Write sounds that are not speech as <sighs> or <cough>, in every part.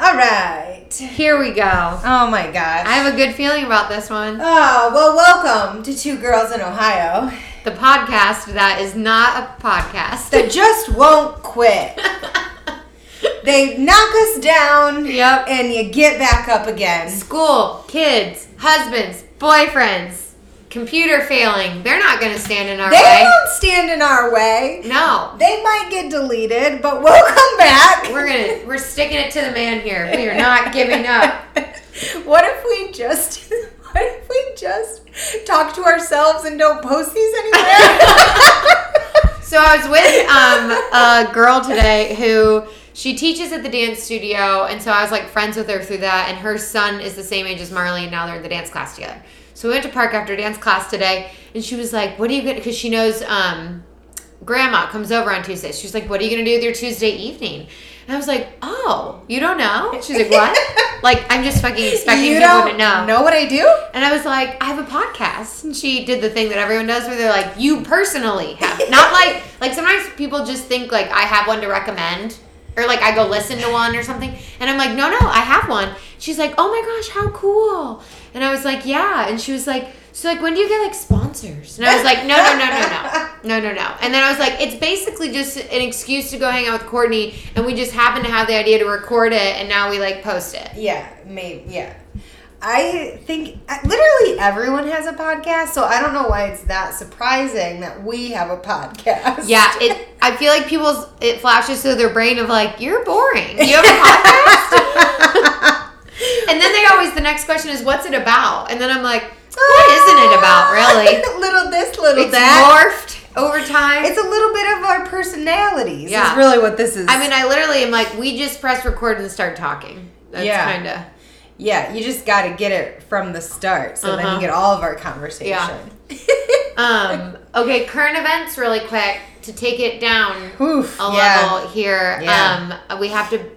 all right. Here we go. Oh my gosh. I have a good feeling about this one. Oh, well, welcome to Two Girls in Ohio The podcast that is not a podcast. that just won't quit. <laughs> They knock us down Yep. and you get back up again. School, kids, husbands, boyfriends, computer failing. They're not going to stand in our way. They way. won't stand in our way. No. They might get deleted, but we'll come back. We're gonna we're sticking it to the man here. We are not <laughs> giving up. what if we just <laughs> what if we just talk to ourselves and don't post these anywhere? <laughs> So I was with um, a girl today who she teaches at the dance studio, and so I was like friends with her through that. And her son is the same age as Marley, and now they're in the dance class together. So we went to park after dance class today, and she was like, "What are you gonna?" Because she knows um, grandma comes over on Tuesday. She's like, "What are you gonna do with your Tuesday evening?" And I was like, "Oh, you don't know?" She's like, "What?" <laughs> like I'm just fucking expecting you people don't to know. know what I do? And I was like, I have a podcast. And she did the thing that everyone does where they're like, you personally have. Not like, like sometimes people just think like I have one to recommend. Or like I go listen to one or something. And I'm like, no, no, I have one. She's like, oh my gosh, how cool. And I was like, yeah. And she was like, so like when do you get like sponsors? And I was like, no, no, no, no, no. No, no, no. And then I was like, it's basically just an excuse to go hang out with Courtney. And we just happen to have the idea to record it. And now we like post it. Yeah, maybe. Yeah. I think uh, literally everyone has a podcast, so I don't know why it's that surprising that we have a podcast. Yeah, it. <laughs> I feel like people's it flashes through their brain of like you're boring. You have a podcast, <laughs> and then they always the next question is what's it about? And then I'm like, what isn't it about <laughs> really? little this, little It's that. morphed over time. It's a little bit of our personalities. Yeah. is really what this is. I mean, I literally am like, we just press record and start talking. That's Yeah. kind of yeah, you just got to get it from the start, so then Uh-huh. you get all of our conversation. <laughs> um. Okay, current events really quick to take it down Oof, a yeah. level here. Yeah. Um, we have to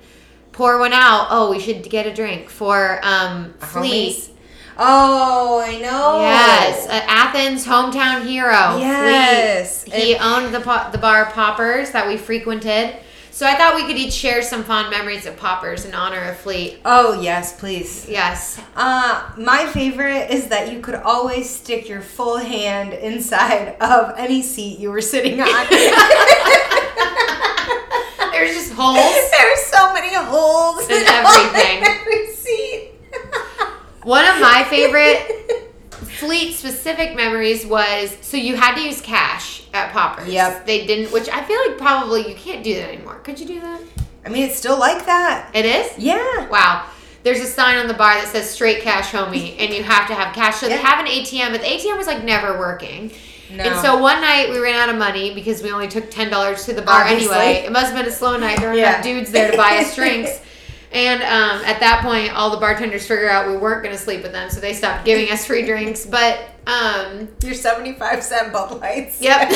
pour one out. Oh, we should get a drink for um Fleet. Oh, I know. Yes, uh, Athens hometown hero. Yes. Fleet. he owned the po- the bar Pawpurr's that we frequented. So I thought we could each share some fond memories of Pawpurr's in honor of Fleet. Oh yes, please. Yes. Uh, my favorite is that you could always stick your full hand inside of any seat you were sitting on. <laughs> <laughs> There's just holes. There's so many holes In everything. <laughs> every seat. One of my favorite Fleet specific memories was so you had to use cash at Pawpurr's. Yep. They didn't, which I feel like probably you can't do that anymore. Could you do that? I mean, it's still like that. It is? Yeah. Wow. There's a sign on the bar that says straight cash homie <laughs> and you have to have cash. So they have an ATM, but the ATM was like never working. No. And so one night we ran out of money because we only took ten dollars to the bar Obviously. anyway. It must have been a slow night. There were Yeah. enough dudes there to buy us <laughs> drinks. And um, at that point, all the bartenders figured out we weren't going to sleep with them, so they stopped giving us free drinks. But um, your 75 cent Bud Lights. Yep. <laughs>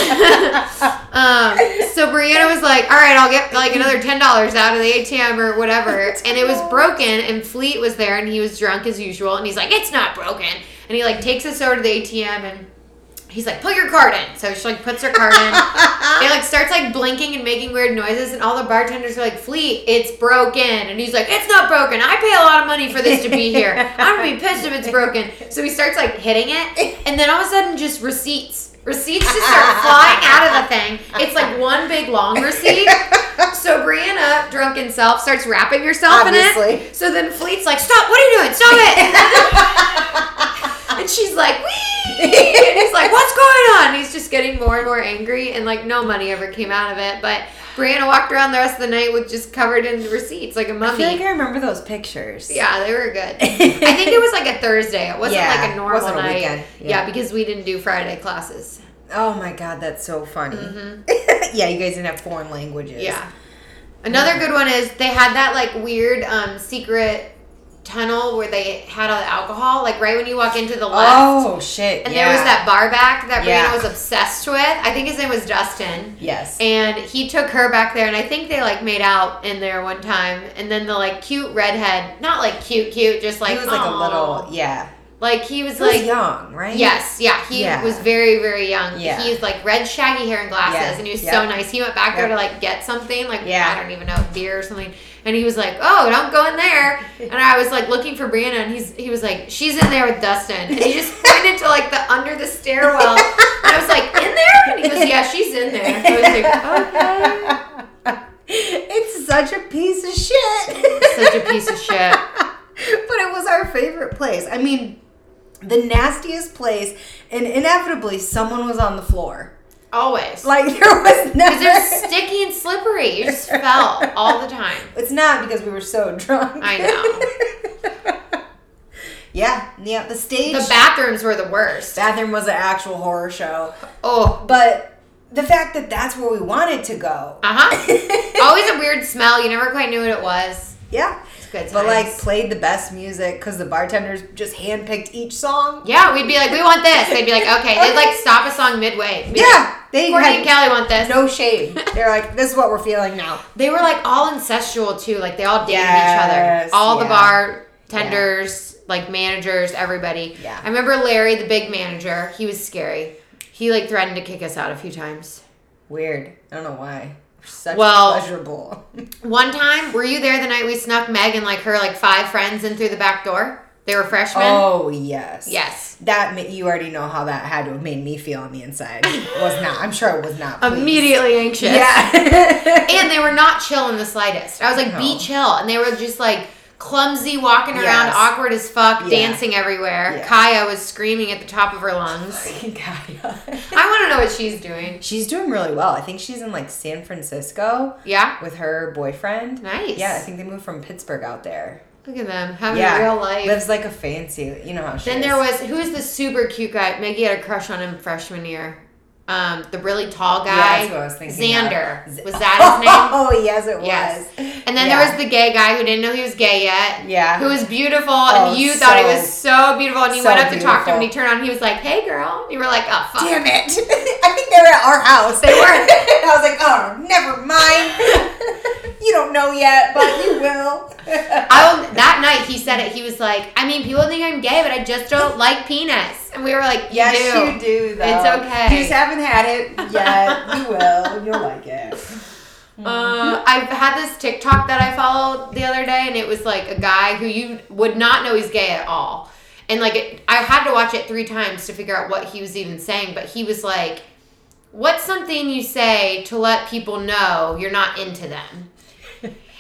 um, so Brianna was like, "All right, I'll get like another ten dollars out of the ATM or whatever," <laughs> and it was broken. And Fleet was there, and he was drunk as usual, and he's like, "It's not broken," and he like takes us over to the ATM and. He's like, put your card in. So she like puts her card in. <laughs> it like starts like blinking and making weird noises, and all the bartenders are like, Fleet, it's broken. And he's like, it's not broken. I pay a lot of money for this to be here. I'm gonna be pissed if it's broken. So he starts like hitting it, and then all of a sudden, just receipts. Receipts just start flying out of the thing. It's like one big long receipt. So Brianna, drunken self, starts wrapping herself in it. So then Fleet's like, "Stop! What are you doing? Stop it!" <laughs> and she's like, "Wee!" And he's like, "What's going on?" And he's just getting more and more angry, and like no money ever came out of it. But Brianna walked around the rest of the night with just covered in receipts like a mummy. I feel like I remember those pictures. Yeah, they were good. <laughs> I think it was like a Thursday. It wasn't Yeah, like a normal wasn't a night. weekend. Yeah. Yeah. because we didn't do Friday classes. Oh my god, that's so funny. <laughs> yeah, you guys didn't have foreign languages. Mm-hmm. Yeah. Another good one is they had that like weird um, secret tunnel where they had all the alcohol, like right when you walk into the left. Oh shit. And yeah. there was that bar back that Yeah. Brianna was obsessed with. I think his name was Justin. Yes. And he took her back there, and I think they like made out in there one time. And then the like cute redhead, not like cute, cute, just like he was like "Aw." a little yeah. like he was He was like young, right? Yes, yeah, he Yeah. was very, very young. Yeah. He's like red, shaggy hair and glasses, and he was so nice. He went back there to like get something, like Yeah. I don't even know, beer or something, and he was like, "Oh, don't go in there." And I was like looking for Brianna, and he's he was like, she's in there with Dustin, and he just pointed to like the under the stairwell, and I was like, in there, and he goes, yeah, she's in there. And I was like, okay, It's such a piece of shit. such a piece of shit. but it was our favorite place. I mean, the nastiest place, and inevitably someone was on the floor. Always. Like there was never. Because they're sticky and slippery. You just <laughs> fell all the time. It's not because we were so drunk. I know. <laughs> yeah, yeah. The stage, The bathrooms were the worst. bathroom was an actual horror show, Oh, but the fact that that's where we wanted to go. uh huh. <laughs> Always a weird smell. You never quite knew what it was. yeah. It's good. But like played the best music because the bartenders just handpicked each song. yeah, we'd be like, we want this. They'd be like, okay. They'd like <laughs> stop a song midway. Be Yeah, they Like, Courtney and Kelly want this. no shame. <laughs> They're like, this is what we're feeling now. They were like all incestual too. Like they all dated Yes, each other. All the yeah. bartenders, like managers, everybody. Yeah. I remember Larry, the big manager. He was scary. He like threatened to kick us out a few times. Weird. I don't know why. Such Well- pleasurable. <laughs> One time, were you there the night we snuck Meg and like her like five friends in through the back door? They were freshmen. oh yes. Yes. That you already know how that had to have made me feel on the inside. It was not. I'm sure it was not. pleased. Immediately anxious. Yeah. <laughs> And they were not chill in the slightest. I was like, be chill. And they were just like clumsy, walking around, awkward as fuck, Yeah. dancing everywhere. Yeah. Kaya was screaming at the top of her lungs. <laughs> Kaya. I want to know what she's doing. She's doing really well. I think she's in like San Francisco Yeah? with her boyfriend. Nice. Yeah, I think they moved from Pittsburgh out there. Look at them having yeah, real life. lives like a fancy. You know how she then is. there was, who is the super cute guy? Maggie had a crush on him freshman year. Um, the really tall Yeah, guy. I was thinking. Xander. of. Was that his <laughs> name? Oh yes, it was. And then Yeah. there was the gay guy who didn't know he was gay yet. Yeah. Who was beautiful, Oh, and you thought he was so beautiful, and you so went up to talk to him, and he turned on, he was like, "Hey, girl," and you were like, "Oh, fuck." Damn it! <laughs> I think they were at our house. They were. <laughs> I was like, oh, never mind. you don't know yet, but you will. I will, that night he said it. He was like, "I mean, people think I'm gay, but I just don't like penis." And we were like, "You yes, do." you do. Though. It's okay. You just haven't had it yet. you will. You'll like it. Uh, I've had this TikTok that I followed the other day, and it was like a guy who you would not know he's gay at all. And like, it, I had to watch it three times to figure out what he was even saying. But he was like, "What's something you say to let people know you're not into them?"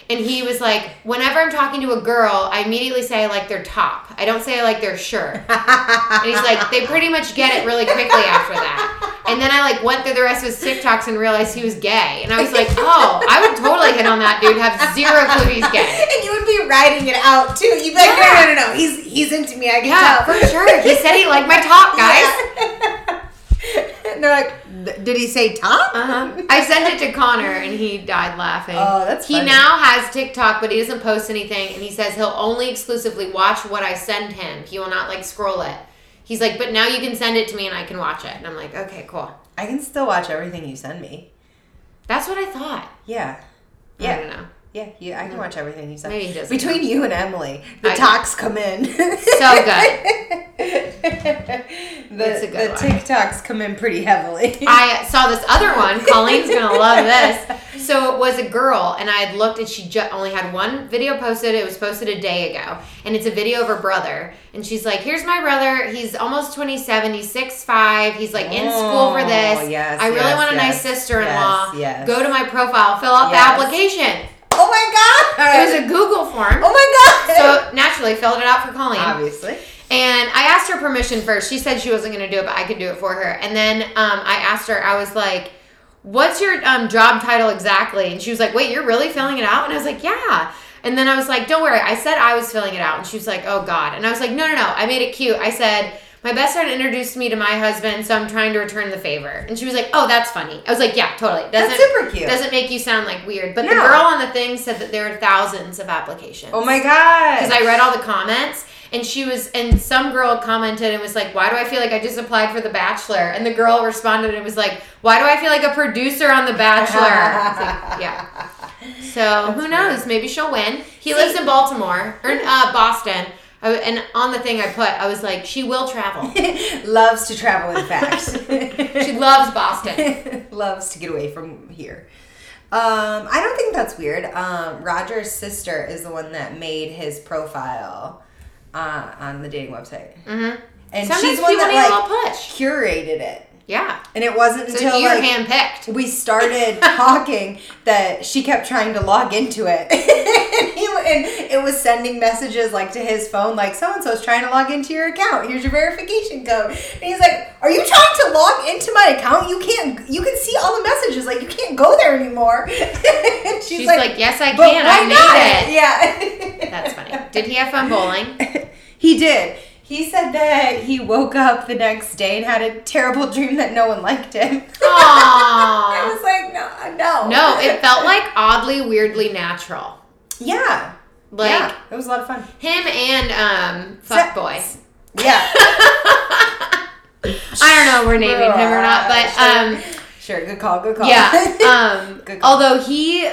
And he was like, "Whenever I'm talking to a girl, I immediately say I like their top. I don't say I like their shirt." And he's like, they pretty much get it really quickly after that. And then I like went through the rest of his TikToks and realized he was gay. And I was like, <laughs> oh, I would totally hit on that dude. Have zero clue he's gay. and you would be writing it out too. You'd be like, Yeah. no, no, no, no. He's he's into me. I can Yeah, tell. for sure. He said he liked my top, guys. Yeah. <laughs> and they're like, did he say Tom? Uh-huh. I sent it to Connor and he died laughing. Oh, that's He funny. now has TikTok, but he doesn't post anything. And he says he'll only exclusively watch what I send him. He will not like scroll it. He's like, but now you can send it to me and I can watch it. And I'm like, okay, cool. I can still watch everything you send me. That's what I thought. Yeah. Yeah. I don't know. Yeah, yeah, I can mm. watch everything you send. Maybe he doesn't Between you and Emily, the I- talks come in. So <laughs> the, It's a good the. TikToks come in pretty heavily. I saw this other one. Colleen's gonna love this. <laughs> So it was a girl, and I had looked, and she ju- only had one video posted. It was posted a day ago, and it's a video of her brother. And she's like, "Here's my brother. He's almost 27. He's six five. He's like in school for Oh, this. yes, I really yes, want a nice sister-in-law. yes, yes. Go to my profile, fill out Yes. the application. Oh my god! It was a Google form. oh my god! So naturally, filled it out for Colleen. obviously, And I asked her permission first. She said she wasn't going to do it, but I could do it for her. And then um, I asked her, I was like, What's your um, job title exactly? And she was like, Wait, you're really filling it out? And I was like, Yeah. And then I was like, Don't worry. I said I was filling it out. And she was like, Oh, God. And I was like, No, no, no. I made it cute. I said, my best friend introduced me to my husband, so I'm trying to return the favor. And she was like, "Oh, that's funny." I was like, "Yeah, totally." Doesn't That's super cute. doesn't make you sound like weird. But the girl on the thing said that there were thousands of applications oh my god! because I read all the comments and she was and some girl commented and was like, "Why do I feel like I just applied for The Bachelor?" And the girl responded and was like, "Why do I feel like a producer on The Bachelor?" Like, <laughs> yeah. So who knows? Maybe she'll win. He lives in Baltimore or uh, Boston. I, and on the thing I put, I was like, she will travel. <laughs> loves to travel. In fact, <laughs> She loves Boston. <laughs> loves to get away from here. Um, I don't think that's weird. Um, Roger's sister is the one that made his profile uh, on the dating website, Mm-hmm. and Sometimes she's the one that like push. curated it. Yeah. And it wasn't So until like handpicked. we started <laughs> talking that she kept trying to log into it. <laughs> and, he, and it was sending messages like to his phone, like so and so's trying to log into your account. Here's your verification code. And he's like, "Are you trying to log into my account? You can't. You can see all the messages. Like you can't go there anymore." <laughs> and she's, She's like, like, yes, I can. I not?" made it. Yeah. That's funny. Did he have fun bowling? he did. He said that he woke up the next day and had a terrible dream that no one liked him. <laughs> I was like, no, no. No, it felt like oddly, weirdly natural. Yeah. Like yeah, it was a lot of fun. him and um Fuckboy. Yeah. <laughs> I don't know if we're naming him or not, but um Sure, good call, good call. yeah. <laughs> Um Good call. although he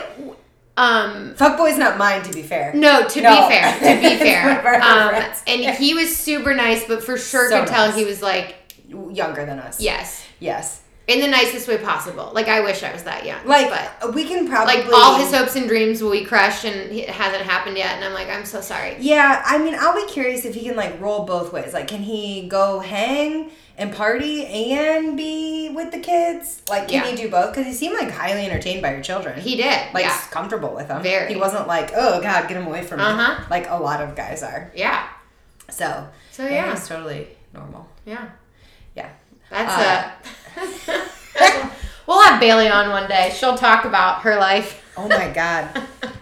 um Fuckboy's not mine, to be fair. no, to No. be fair, to be <laughs> It's one of fair. Um and he was super nice, but for sure So could tell he was like, Younger than us. yes. Yes. In the nicest way possible. Like I wish I was that young. Like, but we can probably. like all his hopes and dreams will be crushed and it hasn't happened yet and i'm like i'm so sorry Yeah, I mean, I'll be curious if he can, like, roll both ways. Like, can he go hang and party and be with the kids? Like, can Yeah. he do both? Because he seemed, like, highly entertained by your children. he did like, yeah comfortable with them. Very. He wasn't like, oh, God, get him away from me. Uh-huh. Like, a lot of guys are. yeah So, so yeah, he's totally normal. yeah Yeah. that's Uh, uh <laughs> we'll have bailey on one day she'll talk about her life Oh my god.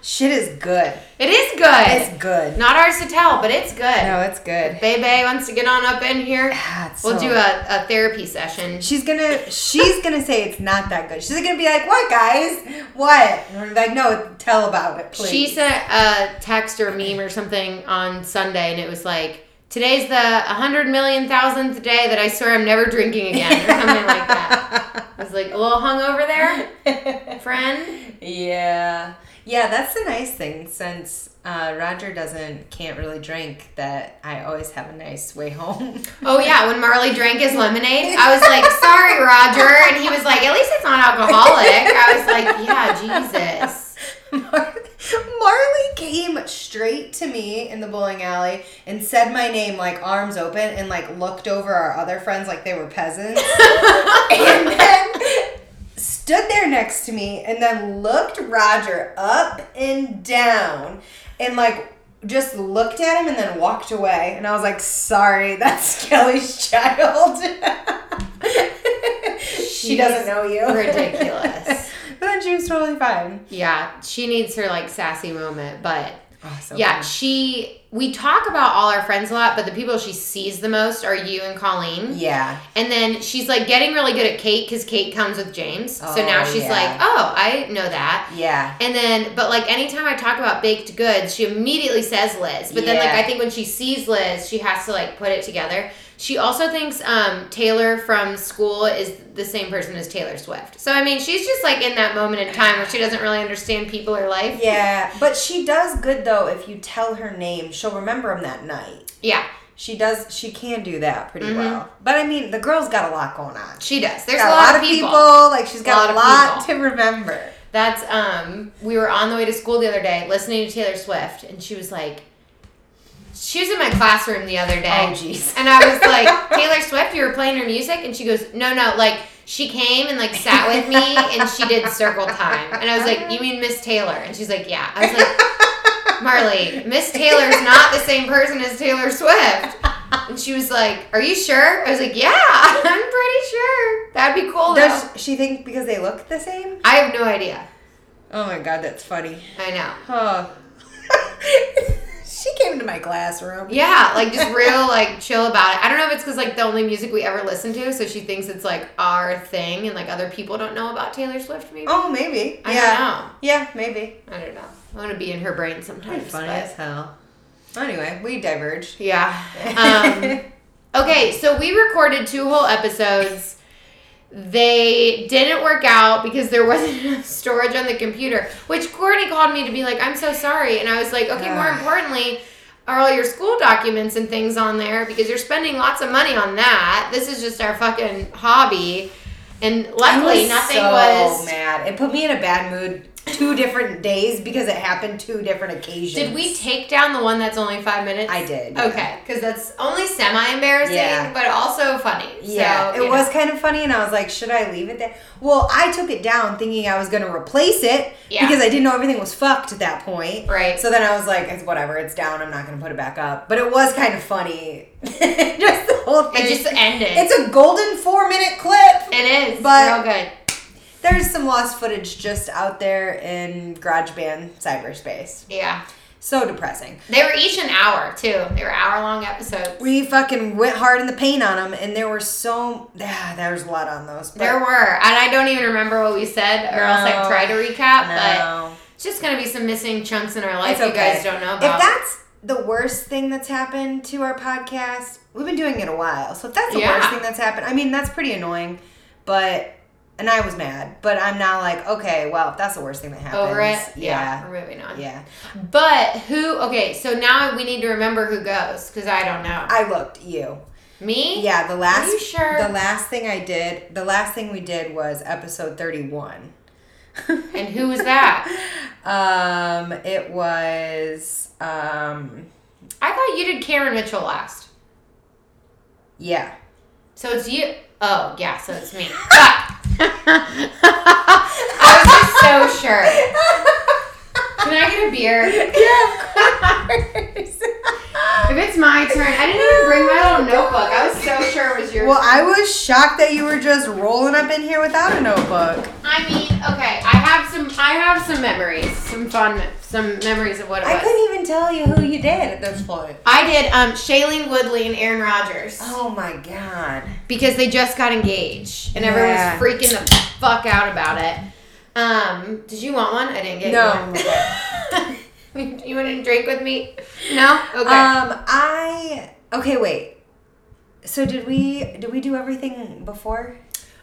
Shit is good. it is good It's good. not ours to tell but it's good No, it's good. Bebe wants to get on up in here Ah, it's we'll so- do a, a therapy session She's gonna she's gonna say it's not that good. She's gonna be like, What guys? What? And we're like, no, tell about it, please. She sent a text or a meme or something on Sunday, and it was like, "Today's the 100 million thousandth day that I swear I'm never drinking again," or something like that. <laughs> I was like, "A little hungover there, friend." yeah. Yeah, that's the nice thing since uh, Roger doesn't can't really drink that I always have a nice way home. <laughs> Oh yeah, when Marley drank his lemonade, I was like, "Sorry, Roger," and he was like, "At least it's not alcoholic." I was like, "Yeah, Jesus." Mar- Marley came straight to me in the bowling alley and said my name like arms open and like looked over our other friends like they were peasants. <laughs> and then stood there next to me and then looked Roger up and down and like just looked at him and then walked away. And I was like, sorry, that's <laughs> Kelly's child. <laughs> she doesn't know you. ridiculous. But then she was totally fine. Yeah, she needs her like sassy moment, but Oh, so yeah, she. We talk about all our friends a lot, but the people she sees the most are you and Colleen. Yeah. And then she's like getting really good at Kate because Kate comes with James. so Oh, now she's yeah. like, oh, I know that. Yeah. And then, but like anytime I talk about baked goods, she immediately says Liz. But then, like, I think when she sees Liz, she has to like put it together. She also thinks um, Taylor from school is the same person as Taylor Swift. So, I mean, she's just like in that moment in time where she doesn't really understand people or life. Yeah, but she does good though. If you tell her name, she'll remember him that night. Yeah, She does. She can do that pretty Mhm. well. But I mean, the girl's got a lot going on. she does. There's got a lot, of people. Like she's got a lot, lot of to remember. That's um we were on the way to school the other day listening to Taylor Swift and she was like she was in my classroom the other day. Oh, jeez. And I was like, <laughs> Taylor Swift, you were playing her music? And she goes, No, no, like she came and like sat with me and she did circle time. And I was like, You mean Miss Taylor? And she's like, Yeah. I was like, Marley, Miss Taylor's not the same person as Taylor Swift. And she was like, Are you sure? I was like, Yeah, <laughs> I'm pretty sure. That'd be cool though. Does she think because they look the same? I have no idea. Oh my god, that's funny. I know. Oh. <laughs> she came to my classroom. Yeah, like just real like chill about it. I don't know if it's because like the only music we ever listen to, so she thinks it's like our thing, and like other people don't know about Taylor Swift. Maybe Oh, maybe. I yeah. Yeah, maybe. don't know. I don't know. I want to be in her brain sometimes. Funny but- as hell. Anyway, we diverged. Yeah. <laughs> Um, okay, so we recorded two whole episodes. They didn't work out because there wasn't <laughs> enough storage on the computer, which Courtney called me to be like, I'm so sorry. And I was like, okay, more importantly, are all your school documents and things on there because you're spending lots of money on that. This is just our fucking hobby. And luckily, was nothing so was. mad. It put me in a bad mood two different days because it happened two different occasions. Did we take down the one that's only five minutes? I did. yeah. Okay, because that's only semi embarrassing, Yeah. but also funny. Yeah, so, it you was know. kind of funny, and I was like, should I leave it there? Well, I took it down thinking I was going to replace it Yeah. because I didn't know everything was fucked at that point. Right. So then I was like, it's whatever, it's down. I'm not going to put it back up. But it was kind of funny. <laughs> just the whole thing. It just ended. It's a golden four minute clip. it is. but- real good. There's some lost footage just out there in GarageBand cyberspace. Yeah. So depressing. They were each an hour, too. They were hour long episodes. We fucking went hard in the paint on them, and there were so yeah, there was a lot on those. But there were. And I don't even remember what we said, or else I No. tried to recap, but no. it's just going to be some missing chunks in our life It's you guys don't know about. If that's the worst thing that's happened to our podcast, we've been doing it a while. So if that's the Yeah. worst thing that's happened, I mean that's pretty annoying. But and I was mad, but I'm now like, okay, well, if that's the worst thing that happens, Over it? yeah, We're moving on. yeah. But who, okay, so now we need to remember who goes, because I don't know. I looked you. Me? Yeah, the last Are you sure? the last thing I did, the last thing we did was episode 31. <laughs> And who was that? um, it was um, I thought you did Cameron Mitchell last. yeah. So it's you. Oh, yeah, so it's me. <laughs> I was just so sure. <laughs> Can I get a beer? <laughs> Yeah. If it's my turn, I didn't even bring my little notebook. I was so sure it was yours. Well, I was shocked that you were just rolling up in here without a notebook. I mean, okay, I have some. I have some memories, some fun, some memories of what it I was. couldn't even tell you who you did at this point. I did um, Shailene Woodley and Aaron Rodgers Oh my god. because they just got engaged and everyone was freaking the fuck out about it. Um, did you want one? I didn't get No. <laughs> you one. you want to drink with me? No. Okay. Um, I okay. Wait. So did we did we do everything before?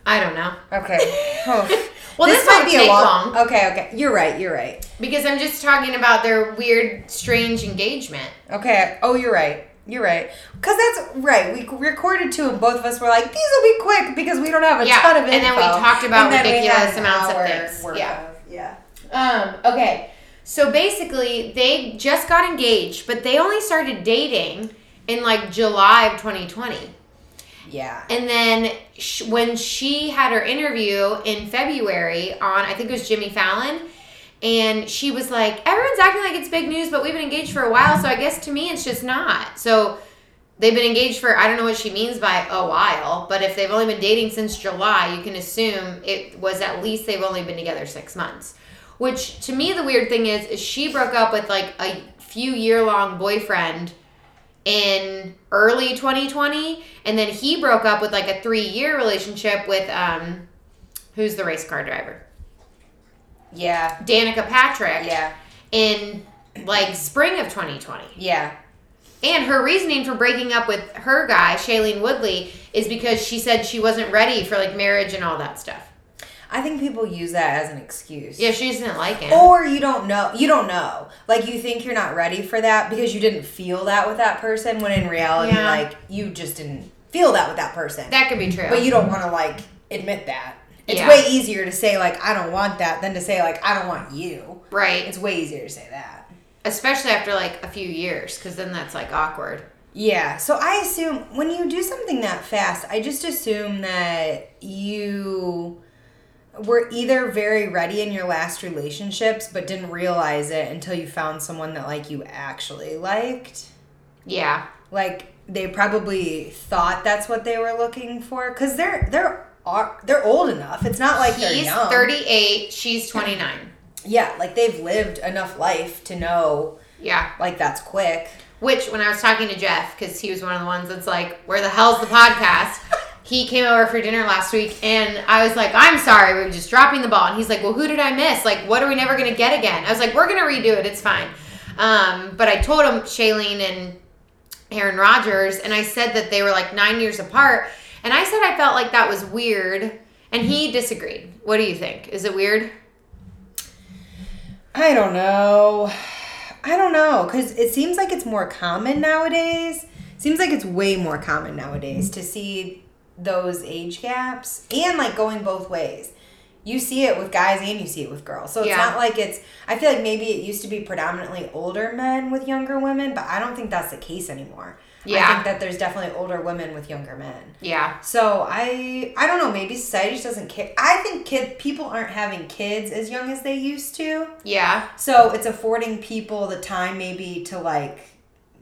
I don't know Okay. <laughs> Oh. Well, this won't take long. Okay, okay. You're right. You're right. because I'm just talking about their weird, strange engagement. Okay. Oh, you're right. You're right. Because that's right. We recorded two, and both of us were like, "These will be quick because we don't have a Yeah, ton of info." and then we talked about ridiculous amounts of things. Yeah. of- yeah. Um, okay. So basically, they just got engaged, but they only started dating in like July of 2020. Yeah. And then sh- when she had her interview in February on, I think it was Jimmy Fallon, and she was like, everyone's acting like it's big news, but we've been engaged for a while, so I guess to me it's just not. So they've been engaged for, I don't know what she means by a while, but if they've only been dating since July, you can assume it was at least they've only been together six months. Which to me, the weird thing is, is she broke up with like a few year long boyfriend in early 2020 and then he broke up with like a three year relationship with um who's the race car driver Yeah. danica patrick Yeah. in like spring of 2020 Yeah. and her reasoning for breaking up with her guy shailene woodley is because she said she wasn't ready for like marriage and all that stuff I think people use that as an excuse. yeah she didn't like him Or you don't know. You don't know. Like you think you're not ready for that because you didn't feel that with that person when in reality Yeah. like you just didn't feel that with that person. that could be true but you don't want to like admit that. It's Yeah. way easier to say like I don't want that than to say like I don't want you. right It's way easier to say that. especially after like a few years because then that's like awkward Yeah. So I assume when you do something that fast, I just assume that you were either very ready in your last relationships but didn't realize it until you found someone that like you actually liked. yeah Like they probably thought that's what they were looking for cuz they're they're are they're old enough. It's not like they're he's young. 38 she's 29 Yeah, like they've lived enough life to know yeah like that's quick. Which, when I was talking to Jeff, because he was one of the ones that's like, "Where the hell's the podcast?" <laughs> he came over for dinner last week, and I was like, "I'm sorry, we are just dropping the ball." And he's like, "Well, who did I miss? Like, what are we never gonna get again?" I was like, "We're gonna redo it. It's fine." Um, but I told him Shailene and Aaron Rodgers, and I said that they were like nine years apart, and I said I felt like that was weird, and he mm-hmm. disagreed. What do you think? Is it weird? I don't know. I don't know because it seems like it's more common nowadays. Seems like it's way more common nowadays to see those age gaps and like going both ways. You see it with guys and you see it with girls. So it's Yeah. not like it's I feel like maybe it used to be predominantly older men with younger women, but I don't think that's the case anymore. I Yeah. think that there's definitely older women with younger men. Yeah. So I I don't know, maybe society just doesn't care. I think kid people aren't having kids as young as they used to. Yeah. So it's affording people the time maybe to like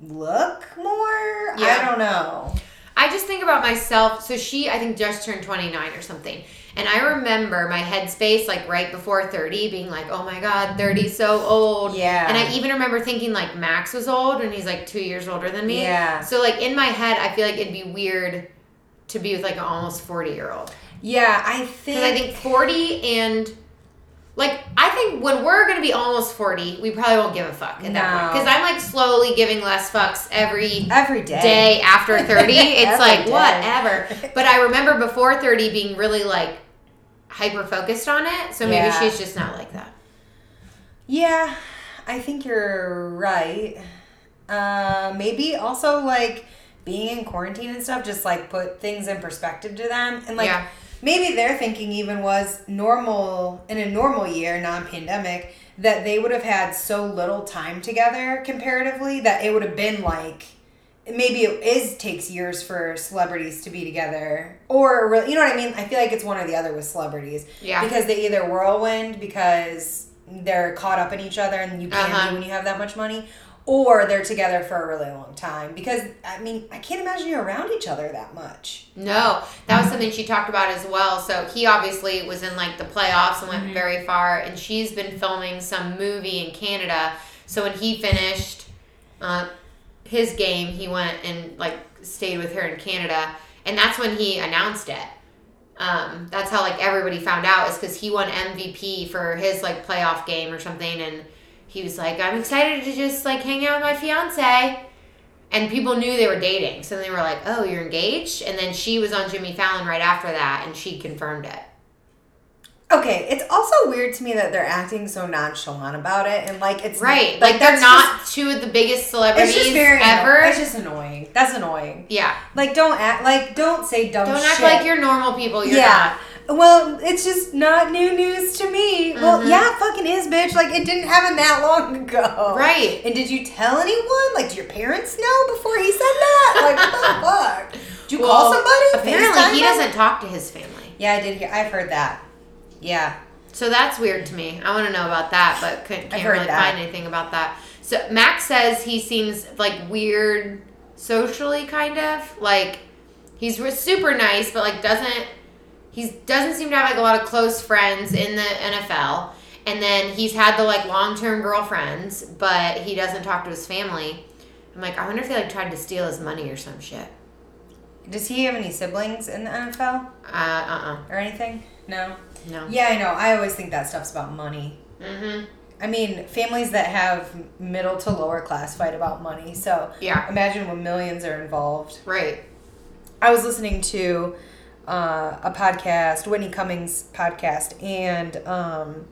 look more. Yeah. I don't know. I just think about myself. So she, I think, just turned 29 or something. And I remember my headspace, like right before 30, being like, oh my God, 30 so old. Yeah. And I even remember thinking like Max was old and he's like two years older than me. Yeah. So, like, in my head, I feel like it'd be weird to be with like an almost 40 year old. Yeah, I think Because I think 40 and. Like I think when we're gonna be almost forty, we probably won't give a fuck at that point. Because I'm like slowly giving less fucks every every day. day after 30 <laughs> it's like day. whatever but i remember before 30 being really like hyper focused on it so maybe Yeah. she's just not like that Yeah, I think you're right. Uh, maybe also like being in quarantine and stuff just like put things in perspective to them and like Yeah. maybe their thinking even was normal in a normal year non-pandemic that they would have had so little time together comparatively that it would have been like maybe it is takes years for celebrities to be together or really, you know what i mean i feel like it's one or the other with celebrities Yeah. because they either whirlwind because they're caught up in each other and you can't Uh-huh. when you have that much money or they're together for a really long time because i mean i can't imagine you're around each other that much no that was something she talked about as well so he obviously was in like the playoffs and went Mm-hmm. very far and she's been filming some movie in canada so when he finished uh, his game he went and like stayed with her in canada and that's when he announced it. Um, that's how like everybody found out is because he won MVP for his like playoff game or something, and he was like, "I'm excited to just like hang out with my fiance," and people knew they were dating, so they were like, "Oh, you're engaged," and then she was on Jimmy Fallon right after that, and she confirmed it. Okay it's also weird to me that they're acting so nonchalant about it and like it's Right, like, they're that's not two of the biggest celebrities it's just very ever. it's just annoying that's annoying yeah, like don't act like don't say dumb shit. don't shit act like you're normal people. You're yeah. Well, it's just not new news to me. Well, Mhm. yeah, it fucking is, bitch. Like it didn't happen that long ago. Right. And did you tell anyone? Like, do your parents know before he said that? Like, what the <laughs> fuck? Did you call somebody? Apparently, he doesn't talk to his family. Yeah, I did hear. I've heard that. Yeah. So that's weird to me. I want to know about that, but couldn't, can't really that. find anything about that. So Max says he seems like weird socially, kind of like he's super nice, but like doesn't he doesn't seem to have like a lot of close friends in the NFL. And then he's had the like long term girlfriends, but he doesn't talk to his family. I'm like, I wonder if they like tried to steal his money or some shit. Does he have any siblings in the NFL Uh uh or anything? No. no. Yeah, I know. I always think that stuff's about money. Mm-hmm. I mean, families that have middle to lower class fight about money. So Yeah. imagine when millions are involved. Right. I was listening to uh, a podcast, Whitney Cummings podcast, and um,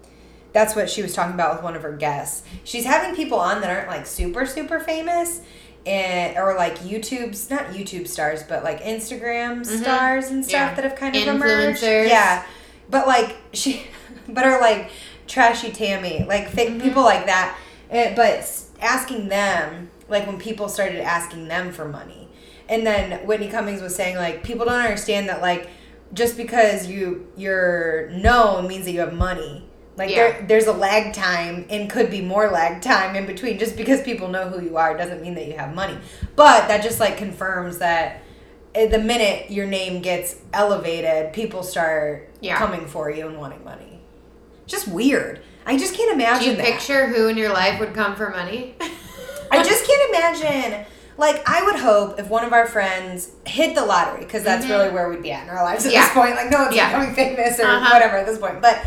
that's what she was talking about with one of her guests. She's having people on that aren't like super super famous, and or like YouTube's not YouTube stars, but like Instagram stars and stuff Yeah. that have kind of emerged. Yeah, but like she, <laughs> but are like trashy Tammy, like fake people like that. Eh, but asking them, like when people started asking them for money, and then Whitney Cummings was saying like people don't understand that like just because you you're known means that you have money. Like Yeah. there, there's a lag time and could be more lag time in between. Just because people know who you are doesn't mean that you have money. But that just like confirms that eh, the minute your name gets elevated, people start Yeah. coming for you and wanting money. Just weird. I just can't Do imagine you that. picture who in your life would come for money? <laughs> I just can't imagine. Like, I would hope if one of our friends hit the lottery, because that's Mhm. really where we'd be at in our lives at Yeah. this point. Like, no one's Yeah. becoming famous or Uh-huh. whatever at this point. But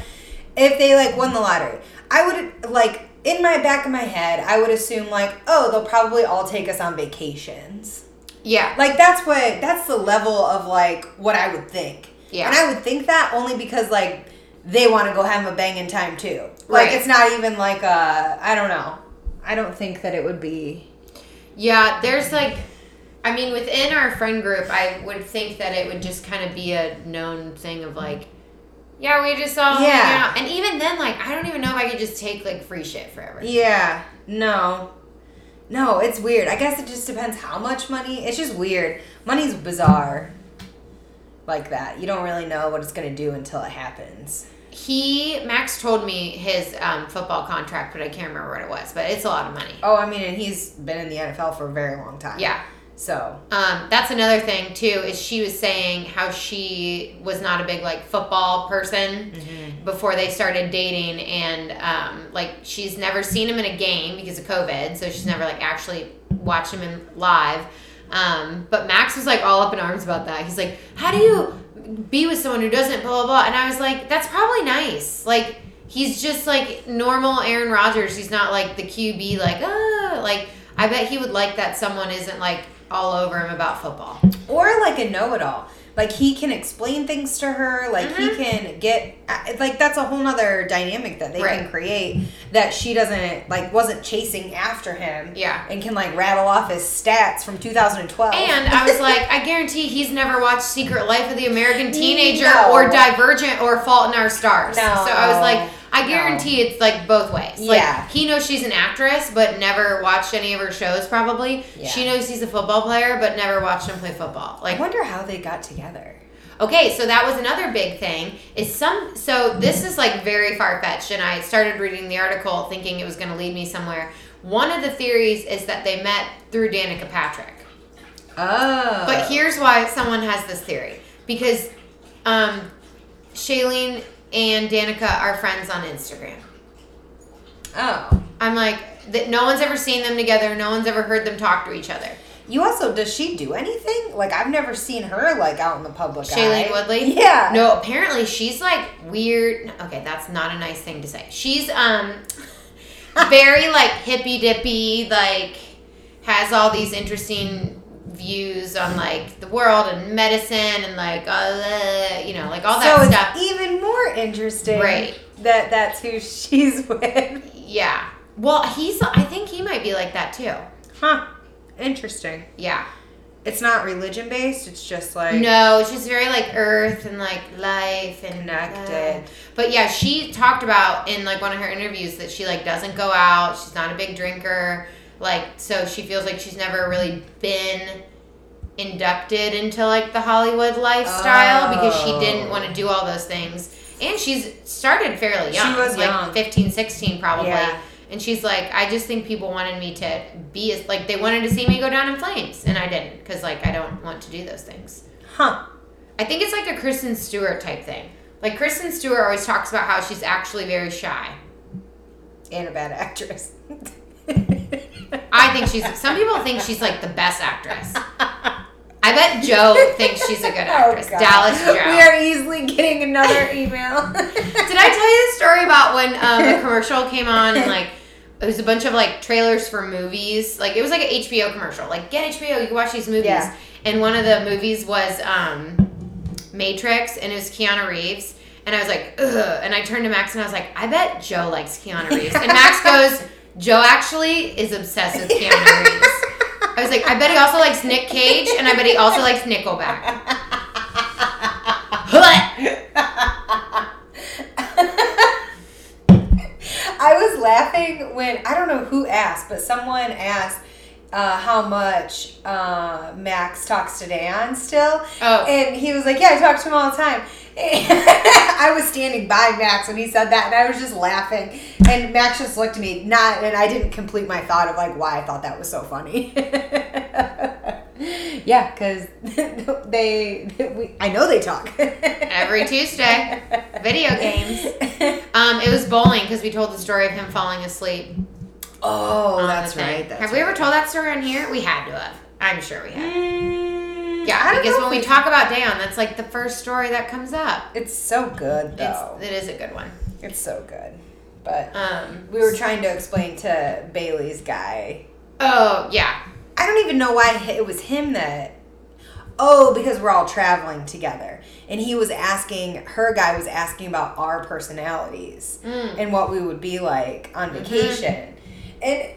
if they like won the lottery, I would like in my back of my head, I would assume like, oh, they'll probably all take us on vacations. yeah. Like that's what that's the level of like what I would think. Yeah. And I would think that only because like they want to go have a banging time too. Like Right. it's not even like uh I don't know. I don't think that it would be Yeah, there's like I mean, within our friend group, I would think that it would just kind of be a known thing of like, yeah, we just all hang Yeah. out. And even then, like, I don't even know if I could just take like free shit forever. Yeah, no. No, it's weird. I guess it just depends how much money. It's just weird. Money's bizarre. Like that. You don't really know what it's going to do until it happens. He Max told me his um, football contract, but I can't remember what it was. But it's a lot of money. Oh, I mean, and he's been in the NFL for a very long time. Yeah. So, Um, that's another thing too. Is she was saying how she was not a big like football person before they started dating, and um, like she's never seen him in a game because of COVID, so she's never like actually watched him in live. Um, but Max was like all up in arms about that. He's like, "How do you be with someone who doesn't blah blah blah?" And I was like, "That's probably nice." Like he's just like normal Aaron Rodgers. He's not like the QB. Like ah, like I bet he would like that someone isn't like all over him about football. or like a know-it-all like he can explain things to her like he Mhm. can get like that's a whole nother dynamic that they can create that she doesn't like wasn't chasing after him Yeah. and can like rattle off his stats from 2012 And I was like, I guarantee he's never watched Secret Life of the American <laughs> Teenager No. or Divergent or Fault in Our Stars. No. So I was like, I No. guarantee it's like both ways. Like Yeah. he knows she's an actress, but never watched any of her shows. Probably Yeah. she knows he's a football player, but never watched him play football. i Like wonder how they got together Okay, so that was another big thing. Is some so this is like very far fetched, and I started reading the article thinking it was going to lead me somewhere. One of the theories is that they met through Danica Patrick. oh But here's why someone has this theory because um, Shailene and Danica are friends on Instagram. oh I'm like that. No one's ever seen them together. No one's ever heard them talk to each other. you also does she do anything like i've never seen her like out in the public Shailene eye. Woodley? yeah No, apparently she's like weird. Okay, that's not a nice thing to say. She's um <laughs> very like hippy dippy, like has all these interesting views on like the world and medicine and like uh, you know like all that so stuff. even more interesting Right. that that's who she's <laughs> with Yeah. Well, he's. I think he might be like that too. huh interesting Yeah. it's not religion based it's just like No, it's just very like earth and like life and Connected. uh, but yeah, she talked about in like one of her interviews that she like doesn't go out. She's not a big drinker. Like so, she feels like she's never really been inducted into like the Hollywood lifestyle because she didn't Oh. want to do all those things. And she's started fairly young. She was like young. 15, 16 probably. Yeah. And she's like, I just think people wanted me to be as like they wanted to see me go down in flames, and I didn't because like I don't want to do those things. huh I think it's like a Kristen Stewart type thing. Like Kristen Stewart always talks about how she's actually very shy. and a bad actress <laughs> I think she's. Some people think she's like the best actress. I bet Joe thinks she's a good <laughs> actress. Oh, Dallas Joe. we are easily getting another email <laughs> Did I tell you the story about when um, a commercial came on and like it was a bunch of like trailers for movies? Like it was like an HBO commercial. Like get HBO, you can watch these movies. Yeah. And one of the movies was um, Matrix, and it was Keanu Reeves. And I was like, ugh. And I turned to Max and I was like, I bet Joe likes Keanu Reeves. And Max <laughs> goes, Joe actually is obsessed with Keanu Reeves. I was like, I bet he also likes Nick Cage, and I bet he also likes Nickelback. I was laughing when I don't know who asked, but someone asked uh, how much uh, Max talks to Dan still, Oh. and he was like, "Yeah, I talk to him all the time." <laughs> I was standing by Max when he said that, and I was just laughing. And Max just looked at me, not, and I didn't complete my thought of like why I thought that was so funny. <laughs> yeah, because <laughs> they, we, I know they talk <laughs> Every Tuesday. Video games. Um, it was bowling because we told the story of him falling asleep. Oh, that's right. That's have we ever right. told that story on here? We had to have. I'm sure we have. Mm, Yeah, don't because when if we talk about Dan, that's like the first story that comes up. it's so good though. It's, it is a good one. It's, so good. But Um, we were trying to explain to Bailey's guy. oh yeah, I don't even know why it was him that. Oh, because we're all traveling together, and he was asking. Her guy was asking about our personalities Mm. and what we would be like on Mm-hmm. vacation, and <laughs>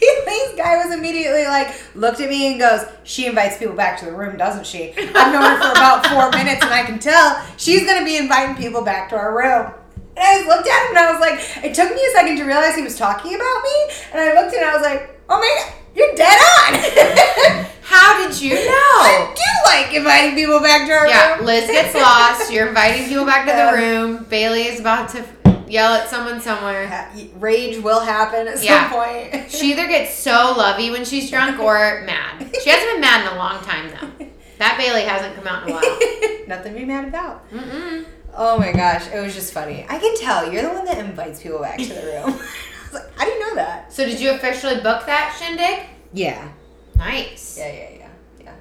Bailey's guy was immediately like, looked at me and goes, She invites people back to the room, doesn't she? I've known her for about four <laughs> minutes and I can tell she's going to be inviting people back to our room. And I looked at him and I was like, It took me a second to realize he was talking about me. And I looked at him and I was like, Oh my God, you're dead on. <laughs> How did you know? I do like inviting people back to our Yeah, room. Yeah, Liz gets <laughs> lost. You're inviting people back to the room. Bailey is about to yell at someone somewhere. Rage will happen at Yeah. some point. She either gets so lovey when she's drunk or mad. She hasn't been mad in a long time though. <laughs> That Bailey hasn't come out in a while. Nothing to be mad about. Mm-mm. Oh my gosh, it was just funny. I can tell you're the one that invites people back to the <laughs> room. <laughs> I was like, how do you know that? So did you officially book that shindig? Yeah. Nice. Yeah, yeah, yeah, yeah.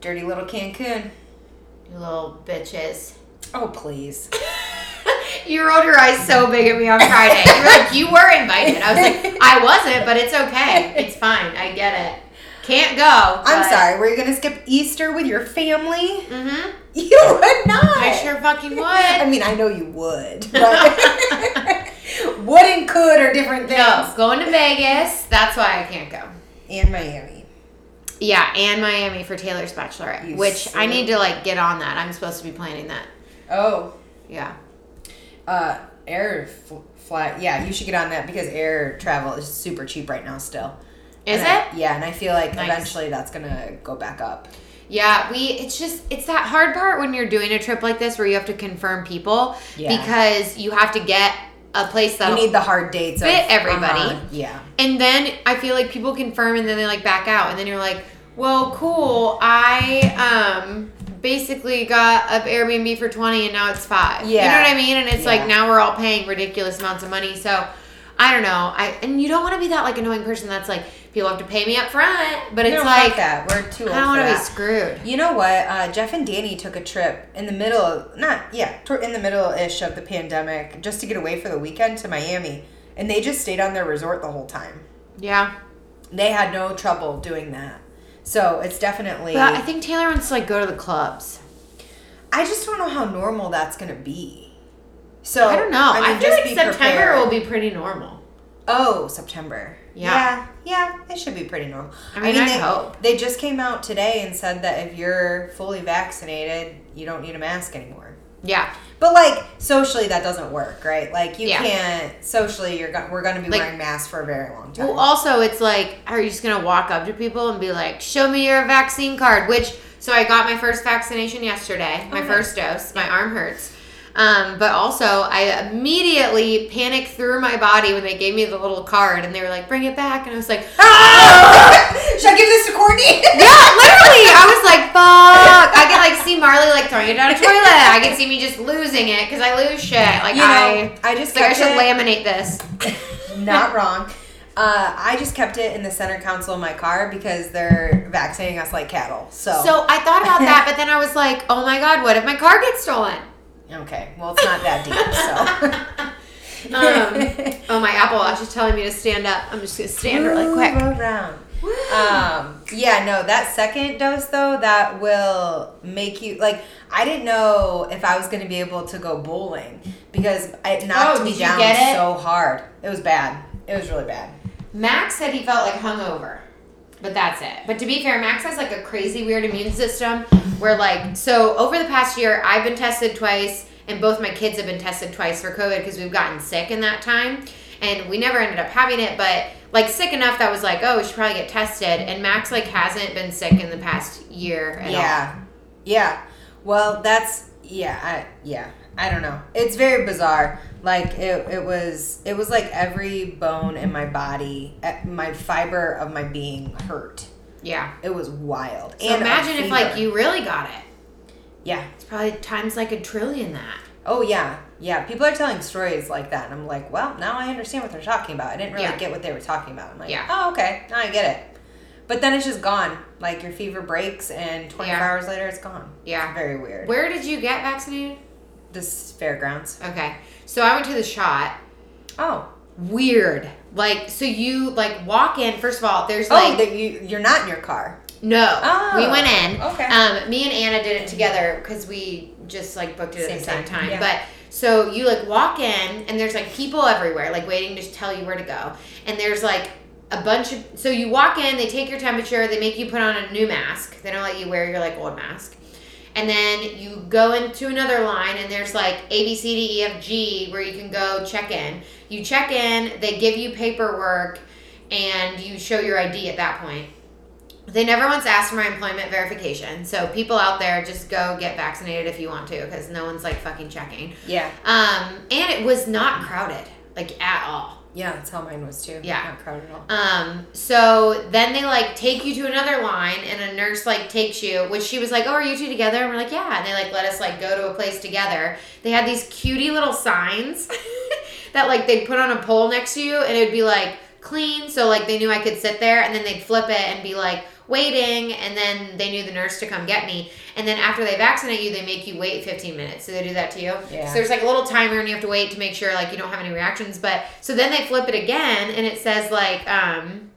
Dirty little Cancun. You little bitches. Oh please. <laughs> You rolled your eyes so big at me on Friday. You were like, you were invited. I was like, I wasn't, but it's okay. It's fine. I get it. Can't go. I'm sorry. Were you gonna skip Easter with your family? Mm-hmm. You would not. I sure fucking would. I mean, I know you would, but <laughs> would and could are different things. No, going to Vegas. That's why I can't go. And Miami. Yeah, and Miami for Taylor's bachelorette, You which I need to like get on that. I'm supposed to be planning that. Oh, Yeah. uh, air fl- flight. Yeah, you should get on that because air travel is super cheap right now. Still. Is And I- it? yeah, and I feel like Nice. eventually that's gonna go back up. Yeah, we it's just it's that hard part when you're doing a trip like this where you have to confirm people Yeah. because you have to get a place that You need the hard dates. of- Fit everybody. uh-huh, Yeah. And then I feel like people confirm and then they like back out and then you're like, "Well, cool. I um basically got a Airbnb for 20 and now it's 5." Yeah, You know what I mean? And it's Yeah. like now we're all paying ridiculous amounts of money. So I don't know. I and you don't want to be that like annoying person that's like people have to pay me up front, but it's No, like that. We're too old I don't want to be screwed. You know what? Uh, Jeff and Danny took a trip in the middle, not yeah, in the middle ish of the pandemic, just to get away for the weekend to Miami, and they just stayed on their resort the whole time. Yeah. They had no trouble doing that. So it's definitely. But I think Taylor wants to like go to the clubs. I just don't know how normal that's gonna be. So I don't know. I, mean, feel just like be September prepared. will be pretty normal. Oh, September. Yeah. yeah, yeah, it should be pretty normal. I mean, I they, hope. They just came out today and said that if you're fully vaccinated, you don't need a mask anymore. Yeah. But like socially, that doesn't work, right? Like you Yeah. can't socially. You're go- we're going to be Like- wearing masks for a very long time. Well, also, it's like, are you just gonna walk up to people and be like, "Show me your vaccine card"? Which, so I got my first vaccination yesterday, my first dose. My arm hurts, um, but also I immediately panicked through my body when they gave me the little card and they were like, "Bring it back," and I was like, <laughs> Should I give this to Courtney? <laughs> "Yeah, literally!" I was like, "Fuck!" I can like see Marley like throwing it down a toilet. I can see me just losing it because I lose shit. Like You know, I, I just like I should it- laminate this. <laughs> Not wrong. Uh, I just kept it in the center console of my car because they're vaccinating us like cattle. So, So I thought about that, but then I was like, "Oh my god, what if my car gets stolen?" Okay, well it's not that deep. So, <laughs> Um, oh, my Apple Watch is telling me to stand up. I'm just gonna stand really quick. Move around. Um, yeah, no, that second dose though, that will make you like. I didn't know if I was going to be able to go bowling because it knocked Oh, me down so hard. It was bad. It was really bad. Max said he felt like hungover, but that's it. But to be fair, Max has like a crazy weird immune system where like so over the past year, I've been tested twice, and both my kids have been tested twice for COVID because we've gotten sick in that time, and we never ended up having it, but. Like sick enough that was like, oh, we should probably get tested. And Max like hasn't been sick in the past year at all. yeah, yeah. Well, that's yeah, I, yeah. I don't know. It's very bizarre. Like it, it was. It was like every bone in my body, eh, my fiber of my being hurt. Yeah. It was wild. So And imagine if like you really got it. Yeah. It's probably times like a trillion that. Oh yeah, yeah. People are telling stories like that, and I'm like, well, now I understand what they're talking about. I didn't really Yeah. get what they were talking about. I'm like, Yeah. oh okay, now I get it. But then it's just gone. Like your fever breaks, and 24 Yeah. hours later, it's gone. Yeah. Very weird. Where did you get vaccinated? This fairgrounds. Okay. So I went to the shot. Oh, Weird. Like so you like walk in, first of all, there's oh, like that you you're not in your car. no. Oh, we went in. okay. Um me and Anna did it together because we just like booked it at the same time, time. yeah. But so you like walk in and there's like people everywhere, like waiting to tell you where to go. And there's like a bunch of so you walk in, they take your temperature, they make you put on a new mask. They don't let you wear your like old mask. And then you go into another line and there's like A B C D E F G where you can go check in. You check in, they give you paperwork and you show your ID at that point. They never once asked for my employment verification. So people out there just go get vaccinated if you want to because no one's like fucking checking. Yeah. Um and it was not crowded like at all. Yeah, that's how mine was too. Yeah. Not crowded at all. Um, so then they like take you to another line and a nurse like takes you, which she was like, Oh, are you two together? And we're like, Yeah. And they like let us like go to a place together. They had these cutie little signs <laughs> that like they'd put on a pole next to you and it'd be like clean. So like they knew I could sit there and then they'd flip it and be like waiting and then they knew the nurse to come get me. And then after they vaccinate you, they make you wait 15 minutes. So they do that to you. Yeah. So there's like a little timer and you have to wait to make sure like you don't have any reactions. But so then they flip it again and it says like um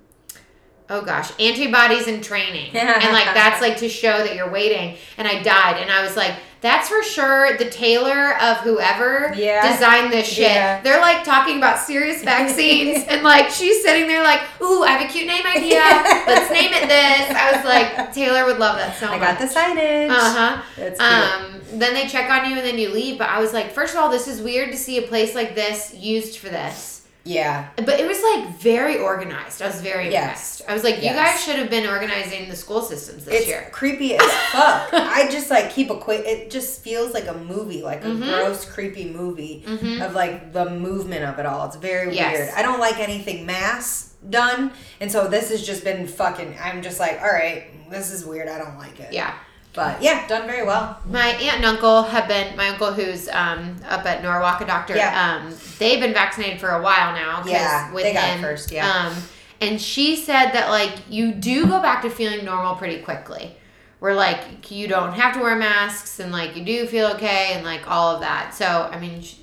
oh gosh, antibodies in training. and like that's like to show that you're waiting. And I died and I was like, that's for sure the Taylor of whoever Yeah. designed this shit. Yeah. They're like talking about serious vaccines <laughs> and like she's sitting there like, ooh, I have a cute name idea. Let's name it this. I was like, Taylor would love that so I much. got the signage. Uh huh. Um, then they check on you and then you leave. But I was like, first of all, this is weird to see a place like this used for this. Yeah. But it was like very organized. I was very Yes. impressed. I was like, you Yes. guys should have been organizing the school systems this It's year. creepy as fuck. <laughs> I just like keep a quick. It just feels like a movie, like a Mhm. gross, creepy movie Mhm. of like the movement of it all. It's very Yes. weird. I don't like anything mass done, and so this has just been fucking. I'm just like, all right, this is weird. I don't like it. Yeah. But yeah, done very well. My aunt and uncle have been my uncle who's um, up at Norwalk, a doctor. Yeah. Um, they've been vaccinated for a while now. Yeah, with they got him, first, yeah. Um, and she said that like you do go back to feeling normal pretty quickly. Where like you don't have to wear masks and like you do feel okay and like all of that. So I mean, she,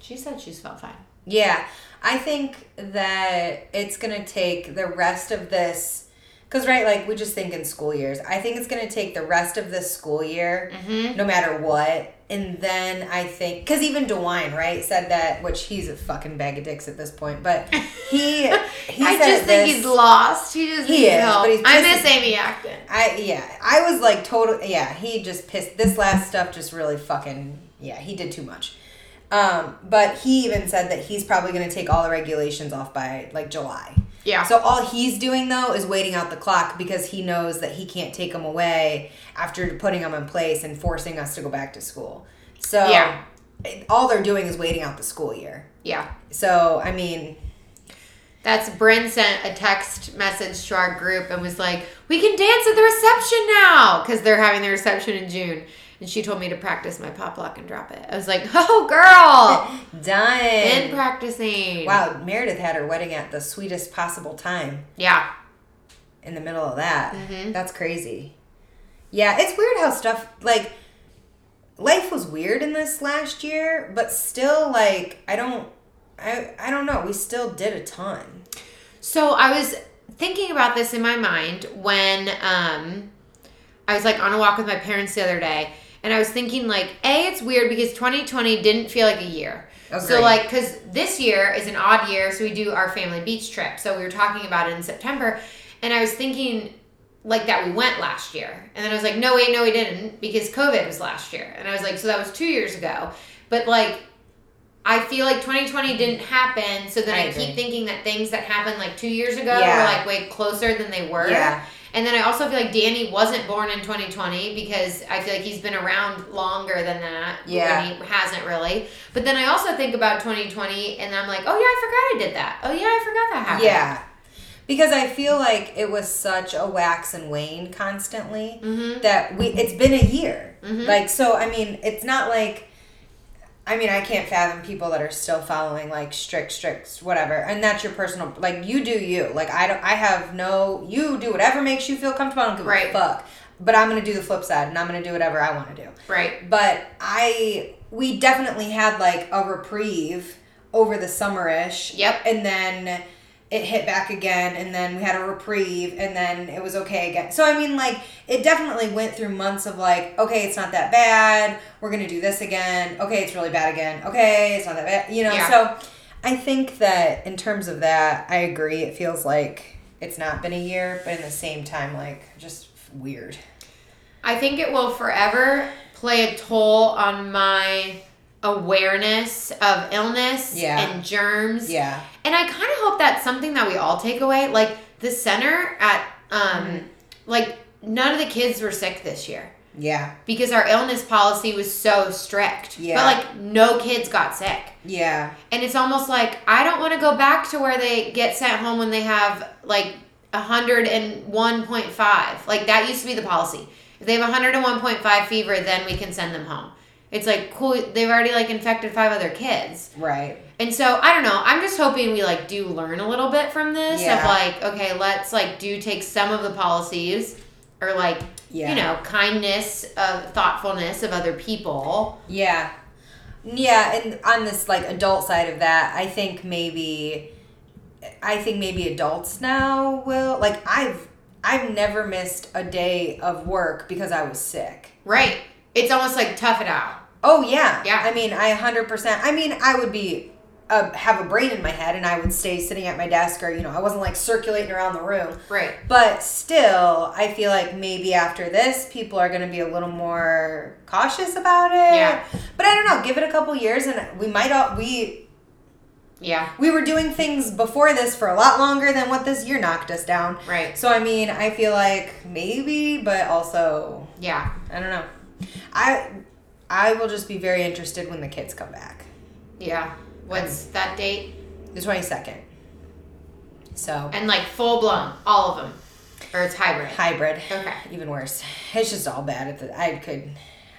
she said she's felt fine. Yeah, I think that it's gonna take the rest of this. Cause right, like we just think in school years. I think it's gonna take the rest of this school year, Mhm. no matter what. And then I think, cause even DeWine, right, said that, which he's a fucking bag of dicks at this point, but he <laughs> he I just think this- he's lost. He just He is, help. but he's I miss Amy Acton. I yeah, I was like total yeah, he just pissed this last stuff just really fucking yeah, he did too much. Um, but he even said that he's probably gonna take all the regulations off by like July. Yeah. So all he's doing though is waiting out the clock because he knows that he can't take them away after putting them in place and forcing us to go back to school. So Yeah. all they're doing is waiting out the school year. yeah. So I mean, That's Bryn sent a text message to our group and was like, "We can dance at the reception now because they're having the reception in June." And she told me to practice my pop lock and drop it. I was like, <laughs> "Oh, girl, <laughs> done. been practicing." Wow, Meredith had her wedding at the sweetest possible time. Yeah. in the middle of that. Mhm. That's crazy. Yeah, it's weird how stuff like life was weird in this last year, but still like I don't I I don't know, we still did a ton. So I was thinking about this in my mind when um, I was like on a walk with my parents the other day, and I was thinking like, a, it's weird because 2020 didn't feel like a year. So like, because this year is an odd year, so we do our family beach trip. So we were talking about it in September, and I was thinking like that we went last year, and then I was like, no wait, no we didn't because COVID was last year, and I was like, so that was two years ago, but like. I feel like 2020 didn't happen, so then I I, keep thinking that things that happened like two years ago Yeah. were like way closer than they were. Yeah. And then I also feel like Danny wasn't born in 2020 because I feel like he's been around longer than that. Yeah. And he hasn't really. But then I also think about 2020 and I'm like, oh yeah, I forgot I did that. Oh yeah, I forgot that happened. Yeah. Because I feel like it was such a wax and wane constantly Mm-hmm. that we it's been a year. Mhm. Like so I mean, it's not like I mean, I can't fathom people that are still following like strict, strict, whatever, and that's your personal. Like you do you. Like I don't. I have no. You do whatever makes you feel comfortable. I don't give Right. a fuck. But I'm gonna do the flip side, and I'm gonna do whatever I want to do. Right. But I, we definitely had like a reprieve over the summerish. Yep. And then it hit back again, and then we had a reprieve, and then it was okay again. So I mean, like it definitely went through months of like, okay, it's not that bad. We're gonna do this again. Okay, it's really bad again. Okay, it's not that bad. You know. Yeah. So I think that in terms of that, I agree. It feels like it's not been a year, but in the same time, like just weird. I think it will forever play a toll on my awareness of illness Yeah. and germs. Yeah. And I kind of hope that's something that we all take away. Like the center at um Mm-hmm. like none of the kids were sick this year Yeah. because our illness policy was so strict. Yeah. But like no kids got sick. Yeah. And it's almost like I don't want to go back to where they get sent home when they have like 101.5. Like that used to be the policy. If they have 101.5 fever, then we can send them home. It's like cool. They've already like infected five other kids. Right. And so I don't know. I'm just hoping we like do learn a little bit from this Yeah. of like, okay, let's like do take some of the policies or like Yeah. you know kindness, uh, thoughtfulness of other people. Yeah. Yeah, and on this like adult side of that, I think maybe I think maybe adults now will like I've I've never missed a day of work because I was sick. Right. It's almost like tough it out. Oh yeah. Yeah. I mean, I 100% I mean, I would be uh, have a brain in my head and I would stay sitting at my desk or you know, I wasn't like circulating around the room. Right. But still, I feel like maybe after this, people are going to be a little more cautious about it. Yeah. But I don't know. Give it a couple years, and we might all we Yeah. we were doing things before this for a lot longer than what this year knocked us down. Right. So I mean, I feel like maybe, but also Yeah. I don't know. I I will just be very interested when the kids come back. Yeah. What's that date? The twenty second. So And like full blown, all of them. Or it's hybrid. hybrid. Okay. Even worse. It's just all bad at the I could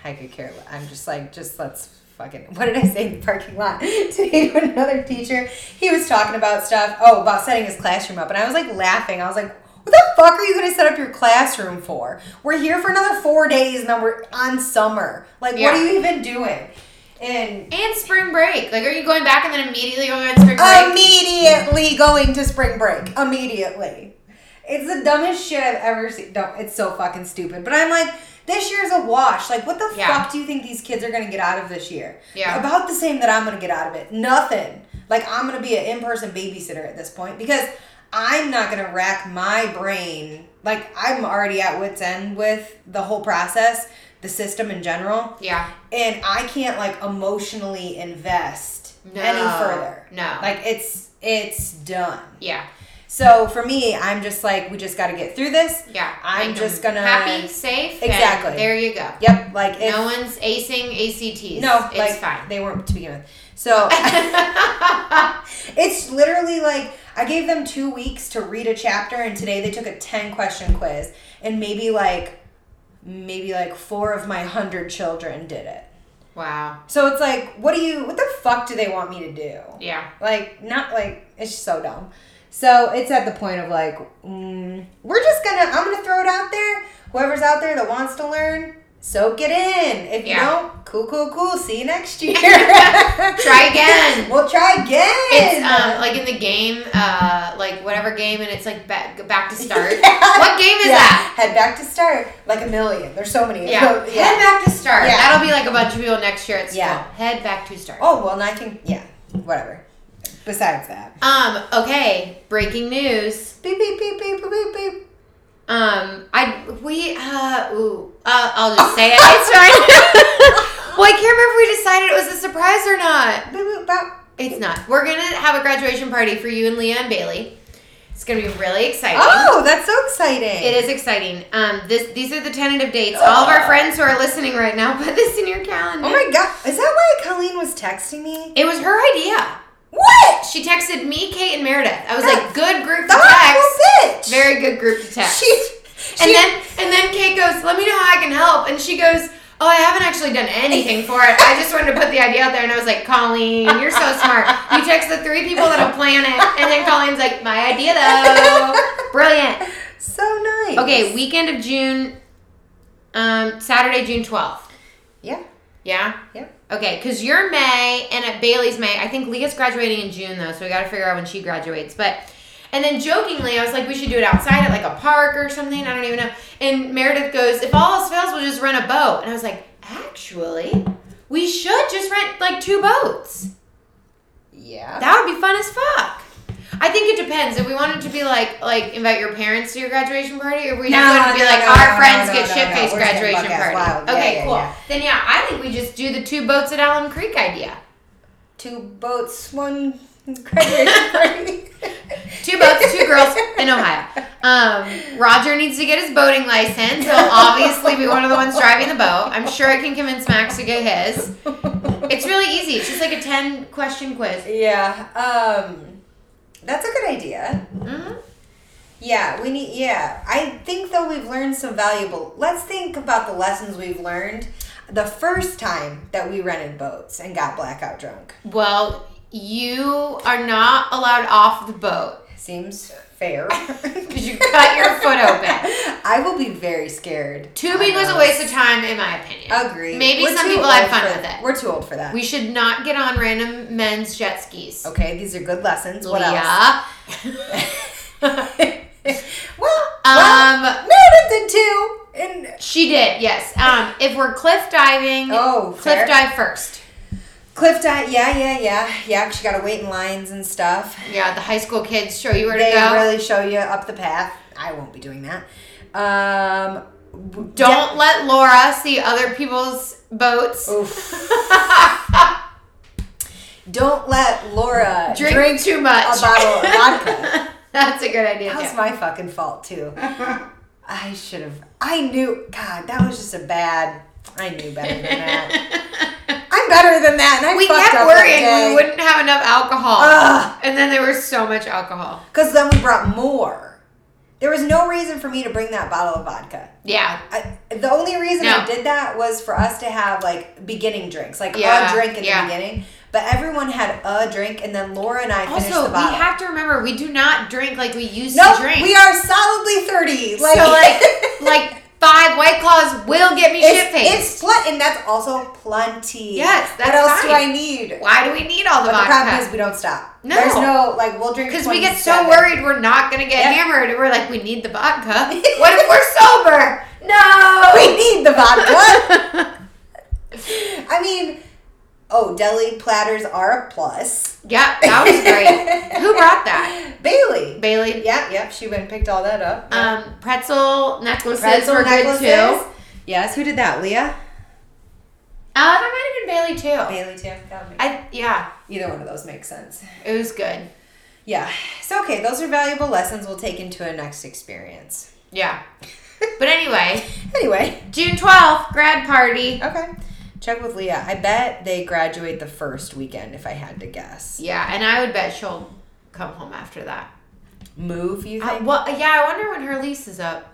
I could care I'm just like just let's fucking what did I say in the parking lot today <laughs> to <laughs> another teacher? He was talking about stuff, oh, about setting his classroom up and I was like laughing. I was like, what the fuck are you gonna set up your classroom for? We're here for another four days and then we're on summer. Like what are you even doing? And And spring break. Like, are you going back and then immediately going on spring break? immediately going to spring break. Immediately. It's the dumbest shit I've ever seen. No, it's so fucking stupid. But I'm like, this year's a wash. Like, what the Yeah. fuck do you think these kids are gonna get out of this year? Yeah. About the same that I'm gonna get out of it. Nothing. Like, I'm gonna be an in person babysitter at this point because I'm not gonna rack my brain. Like, I'm already at wits' end with the whole process, the system in general yeah. and I can't like emotionally invest No. any further. No. Like it's it's done. Yeah. So for me, I'm just like we just got to get through this. Yeah. I'm just gonna- happy, safe. Exactly. there you go. Yep, like if no one's acing ACTs. no, it's like fine. they weren't to begin with. So <laughs> it's literally like I gave them 2 weeks to read a chapter and today they took a 10 question quiz and maybe like maybe like 4 of my 100 children did it. wow. So it's like, what do you, what the fuck do they want me to do? Yeah. Like, not like, it's just so dumb. So it's at the point of like, mm, we're just gonna, I'm gonna throw it out there. Whoever's out there that wants to learn, soak it in. If you don't, cool, cool, cool. See you next <laughs> year. <laughs> Try again. We'll try again. It's um like in the game, uh, like whatever game, and it's like back back to start. <laughs> Yeah. What game is Yeah. that? Head back to start. Like a million. There's so many. Yeah. So, Head back to start. Yeah. That'll be like a bunch of people next year at school. Yeah. Head back to start. Oh, well, and I can, yeah, whatever. Besides that. Um. Okay. Breaking news. Beep, beep, beep, beep, beep, beep, beep. Um. I we uh. Ooh. Uh. I'll just say it. It's fine. <laughs> well, I can't remember if we decided it was a surprise or not. Beep, beep, bop. It's not. We're gonna have a graduation party for you and Leah and Bailey. It's gonna be really exciting. Oh, that's so exciting. It is exciting. Um, this these are the tentative dates. All of our friends who are listening right now, <laughs> put this in your calendar. Oh my god, is that why Colleen was texting me? It was her idea. What? She texted me, Kate, and Meredith. I was like, good group to That text. bitch. Very good group to text. She, and then and then Kate goes, let me know how I can help. And she goes, oh, I haven't actually done anything for it. I just wanted to put the idea out there. And I was like, Colleen, you're so smart. <laughs> You text the three people that'll plan it. And then Colleen's like, my idea though. <laughs> Brilliant. so nice. Okay, weekend of June, um, Saturday, June 12th. Yeah. Yeah? Yeah. Okay, because you're May and at Bailey's May. I think Leah's graduating in June though, so we got to figure out when she graduates. But and then jokingly, I was like, we should do it outside at like a park or something. I don't even know. And Meredith goes, if all else fails, we'll just rent a boat. And I was like, actually, we should just rent like two boats. Yeah. That would be fun as fuck. I think it depends. If we wanted to be like like invite your parents to your graduation party, or we just No, want to be no, like no, our friends get no, shit no. faced We're just getting graduation party. wild. Okay, yeah, cool. yeah. Then yeah, I think we just do the two boats at Alum Creek idea. Two boats, one graduation <laughs> party. Two boats, two girls in Ohio. Um, Roger needs to get his boating license. He'll obviously be one of the ones driving the boat. I'm sure I can convince Max to get his. It's really easy. It's just like a 10 question quiz. Yeah. Um, that's a good idea. hmm Yeah, we need. Yeah, I think though we've learned some valuable. Let's think about the lessons we've learned the first time that we rented boats and got blackout drunk. Well, you are not allowed off the boat Seems fair. <laughs> because you cut your foot open. I will be very scared. Tubing was a waste of time, in my opinion. Agree. Maybe We're some too people had old fun for- with it. We're too old for that. We should not get on random men's jet skis. okay, these are good lessons. What Leah. else? <laughs> <laughs> well, Um, well, Meredith did too. And She did, yes. Um, if we're cliff diving, oh, cliff fair. dive first. Cliff dive. Yeah, yeah, yeah, yeah. 'cause you got to wait in lines and stuff. Yeah, the high school kids show you where to go. they really show you up the path. I won't be doing that. Um, Don't let Laura see other people's boats. Oof. <laughs> Don't let Laura Drink, drink, too much. a bottle of vodka. <laughs> That's a good idea. That was my fucking fault too. I should have. I knew. God, that was just a bad. I knew better than that. <laughs> I'm better than that, and I we kept worrying we wouldn't have enough alcohol. Ugh. and then there was so much alcohol. Because then we brought more. There was no reason for me to bring that bottle of vodka. Yeah. I, the only reason No. I did that was for us to have like beginning drinks, like Yeah, a drink in yeah. the beginning. But everyone had a drink, and then Laura and I finished Also, the we bottle. have to remember we do not drink like we used no, to drink. we are solidly thirty. Like, so like <laughs> like five white claws will get me shit faced. it's pl- and that's also plenty. Yes, that's what else do. I need? Why do we need all the But the problem is we don't stop. No. There's no like we'll drink Because we get so worried we're not gonna get Yep. hammered, and we're like, we need the vodka. <laughs> what if we're sober? No. We need the vodka. <laughs> I mean, oh, deli platters are a plus. yeah, that was great. <laughs> Who brought that? Bailey. Bailey. Yeah, yep. She went and picked all that up. Um, pretzel necklaces Pretzel were necklaces. good too. Yes. Who did that? Leah. Uh, that might have been Bailey too. Bailey too. That would make- I yeah, Either one of those makes sense. it was good. Yeah. So okay, those are valuable lessons we'll take into a next experience. Yeah. But anyway, <laughs> Anyway. June twelfth, grad party. Okay. Check with Leah. I bet they graduate the first weekend if I had to guess. Yeah, and I would bet she'll come home after that. Move, you Uh, think? well, yeah, I wonder when her lease is up.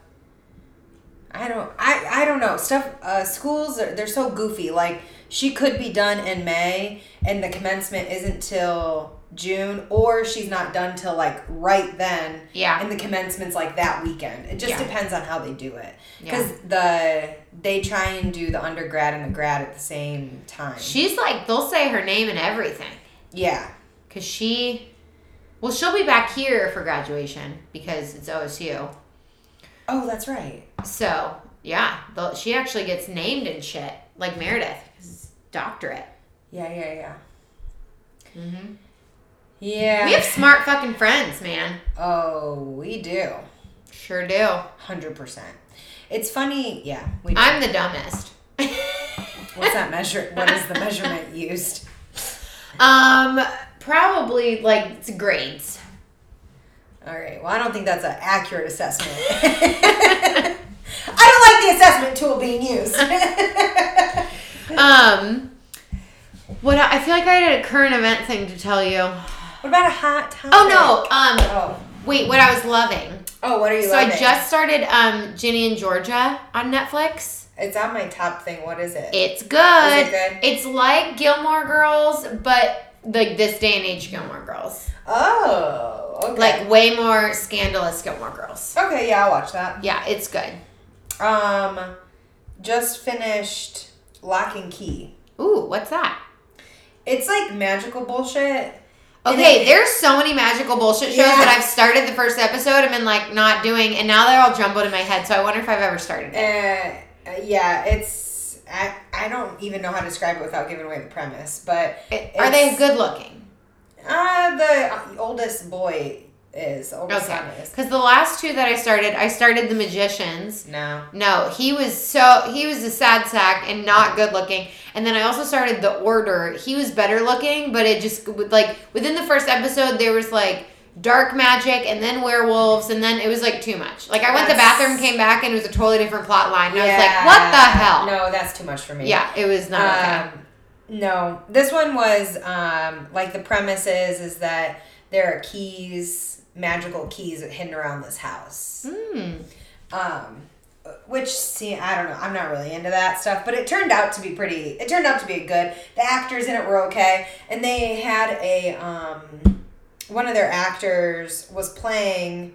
I don't I I don't know. Stuff uh schools are they're so goofy. Like she could be done in May and the commencement isn't till June or she's not done till like right then Yeah. and the commencement's like that weekend. It just Yeah. depends on how they do it. Yeah. Cuz the they try and do the undergrad and the grad at the same time. She's like, they'll say her name and everything. yeah. Because she, well, she'll be back here for graduation because it's OSU. Oh, that's right. So, yeah, she actually gets named and shit, like Meredith, 'cause it's doctorate. Yeah, yeah, yeah. Mm-hmm. Yeah. We have smart fucking friends, man. oh, we do. Sure do. 100%. It's funny, yeah. We do. I'm the dumbest. What's that <laughs> measure? What is the measurement used? Um, probably like it's grades. All right. Well, I don't think that's an accurate assessment. <laughs> I don't like the assessment tool being used. <laughs> Um, what I I feel like I had a current event thing to tell you. what about a hot topic? Oh no. Um, Oh. wait, what I was loving. Oh, what are you So loving? I just started um Ginny and Georgia on Netflix. It's on my top thing. What is it? It's good. Is it good? It's like Gilmore Girls, but like this day and age Gilmore Girls. oh, okay. Like way more scandalous Gilmore Girls. Okay, yeah, I'll watch that. Yeah, it's good. Um, just finished Locke and Key. Ooh, what's that? It's like magical bullshit. Okay, it- there's so many magical bullshit shows Yeah. that I've started the first episode and been like not doing, and now they're all jumbled in my head. So I wonder if I've ever started it. Uh, yeah, it's I, I don't even know how to describe it without giving away the premise, but It- Are they good looking? Uh, the uh, oldest boy is. The Okay. is. Because the last two that I started, I started The Magicians. No. No, he was so he was a sad sack and not good looking. And then I also started The Order. He was better looking, but it just like within the first episode there was like dark magic and then werewolves and then it was like too much. Like I went to the bathroom, came back and it was a totally different plot line. And I was like, what the hell? No, that's too much for me. Yeah, it was not okay. Um, no, this one was um, like the premise is is that there are keys, magical keys hidden around this house. Hmm. Um, which see, I don't know. I'm not really into that stuff, but it turned out to be pretty. It turned out to be good. The actors in it were okay, and they had a um, one of their actors was playing.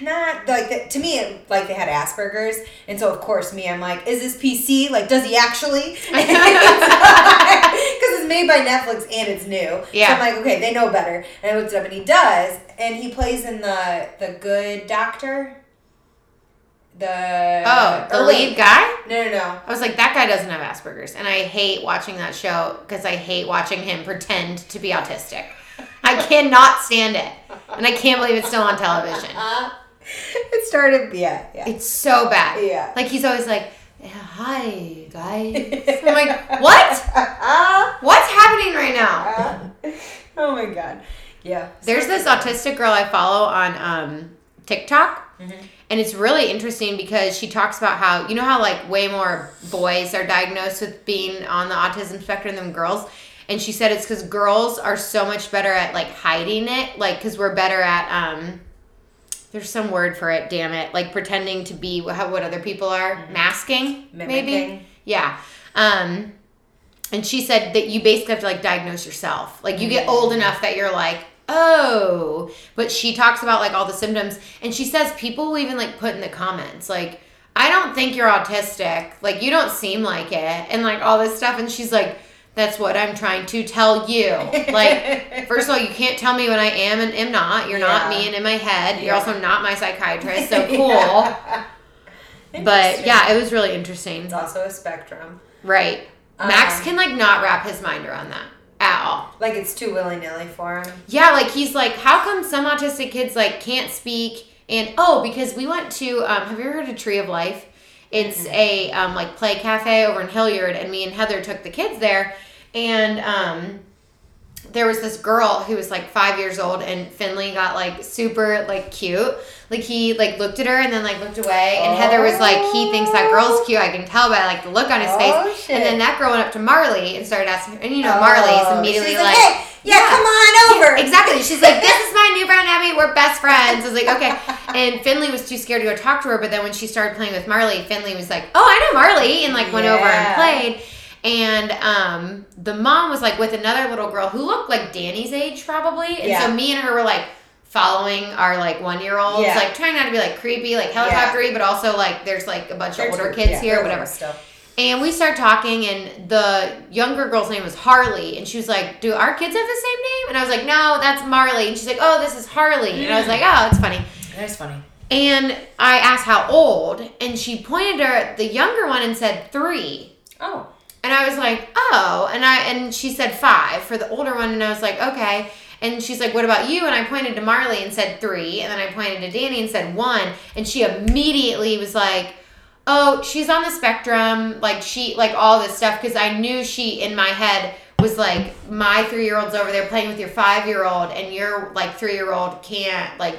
Not like the, to me, it, like they had Asperger's, and so of course me, I'm like, is this PC? Like, does he actually? <laughs> <laughs> Because it's made by Netflix and it's new. Yeah. So I'm like, okay, they know better. And I looked it up, and he does, and he plays in the the Good Doctor. The Oh, the lead wait, guy? No, no, no. I was like, that guy doesn't have Asperger's. And I hate watching that show because I hate watching him pretend to be autistic. I cannot stand it. And I can't believe it's still on television. <laughs> It started, yeah, yeah. It's so bad. Yeah. Like he's always like, hi guys. I'm like, what? <laughs> What's happening right now? <laughs> oh my god. Yeah. There's this autistic girl I follow on um, TikTok. And it's really interesting because she talks about how, you know, how like way more boys are diagnosed with being on the autism spectrum than girls. And she said it's because girls are so much better at like hiding it, like, because we're better at, um, there's some word for it, damn it, like pretending to be what, what other people are, masking, maybe. Yeah. Um, and she said that you basically have to like diagnose yourself. Like you get old enough that you're like, oh. But she talks about like all the symptoms, and she says people will even like put in the comments like, I don't think you're autistic. Like you don't seem like it, and like all this stuff. And she's like. That's what I'm trying to tell you. Like, <laughs> first of all, you can't tell me when I am and am not. You're not me and in my head. You're also not my psychiatrist. So <laughs> cool. Yeah. But yeah, it was really interesting. It's also a spectrum. Right. Max Um, can like not wrap his mind around that at all. Like it's too willy nilly for him. Yeah, like he's like, how come some autistic kids like can't speak? And oh, because we went to um, have you ever heard of Tree of Life? It's a um, like play cafe over in Hilliard, and me and Heather took the kids there, and um, there was this girl who was like five years old, and Finley got like super like cute. Like he like looked at her and then like looked away, and Heather was like, he thinks that girl's cute. I can tell by like the look on his Oh, face. And then that girl went up to Marley and started asking, and you know Marley's Oh, immediately she's like, hey, yeah, come on over. Exactly. She's like, this is my new friend Abby. We're best friends. I was like, okay. <laughs> And Finley was too scared to go talk to her. But then when she started playing with Marley, Finley was like, oh, I know Marley, and like went over and played. And um, the mom was like with another little girl who looked like Danny's age probably. And so me and her were like following our like one year olds, Yeah. like trying not to be like creepy, like helicoptery, but also like there's like a bunch They're of older kids yeah, here, whatever. Still. And we start talking, and the younger girl's name was Harley, and she was like, "Do our kids have the same name?" And I was like, "No, that's Marley." And she's like, "Oh, this is Harley." And I was like, "Oh, it's funny." That's funny. And I asked how old, and she pointed her at the younger one and said three. Oh. And I was like, "Oh," and I and she said five for the older one, and I was like, "Okay." And she's like, "What about you?" And I pointed to Marley and said three, and then I pointed to Danny and said one, and she immediately was like, "Oh, she's on the spectrum." Like she, like all this stuff, because I knew she in my head was like, "My three year old's over there playing with your five year old, and your like three year old can't like."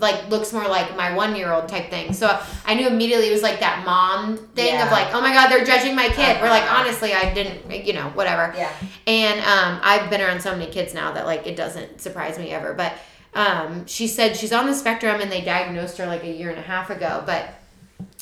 Like looks more like my one year old type thing. So I knew immediately it was like that mom thing of like, oh my god, they're judging my kid. We're like, Uh-huh. honestly, I didn't, you know, whatever. Yeah. And um, I've been around so many kids now that like it doesn't surprise me ever. But um, she said she's on the spectrum and they diagnosed her like a year and a half ago. But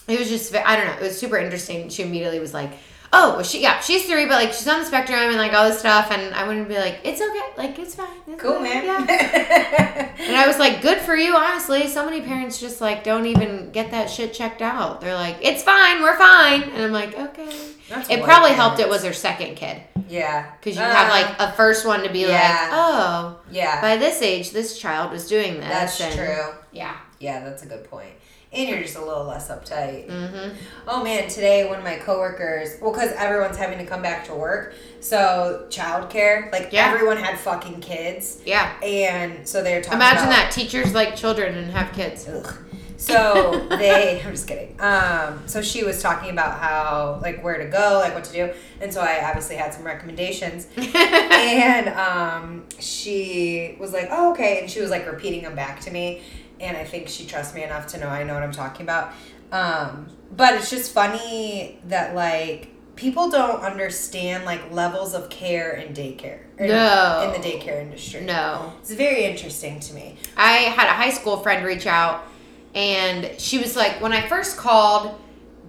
it was just, I don't know, it was super interesting. She immediately was like, oh, well, she, yeah, she's three, but like she's on the spectrum and like all this stuff. And I wouldn't be like, it's okay, like it's fine. It's Cool, fine, man. Yeah. <laughs> And I was like, good for you, honestly. So many parents just like don't even get that shit checked out. They're like, it's fine, we're fine. And I'm like, okay. That's It probably helped it was her second kid. Yeah. Because you have Uh, like a first one to be yeah. like, oh, Yeah. by this age, this child was doing this. That's and- true. Yeah. Yeah, that's a good point. And you're just a little less uptight. Mm-hmm. Oh man, today one of my coworkers, well, because everyone's having to come back to work, so childcare, like Yeah. everyone had fucking kids, Yeah. and so they're talking. Imagine about, that teachers like children and have kids. Ugh. So <laughs> they, I'm just kidding. Um, so she was talking about how, like, where to go, like, what to do, and so I obviously had some recommendations, <laughs> and um, she was like, "Oh, okay," and she was like repeating them back to me, and I think she trusts me enough to know I know what I'm talking about. Um, but it's just funny that like people don't understand like levels of care in daycare. No. in the daycare industry. no. It's very interesting to me. I had a high school friend reach out, and she was like, when I first called,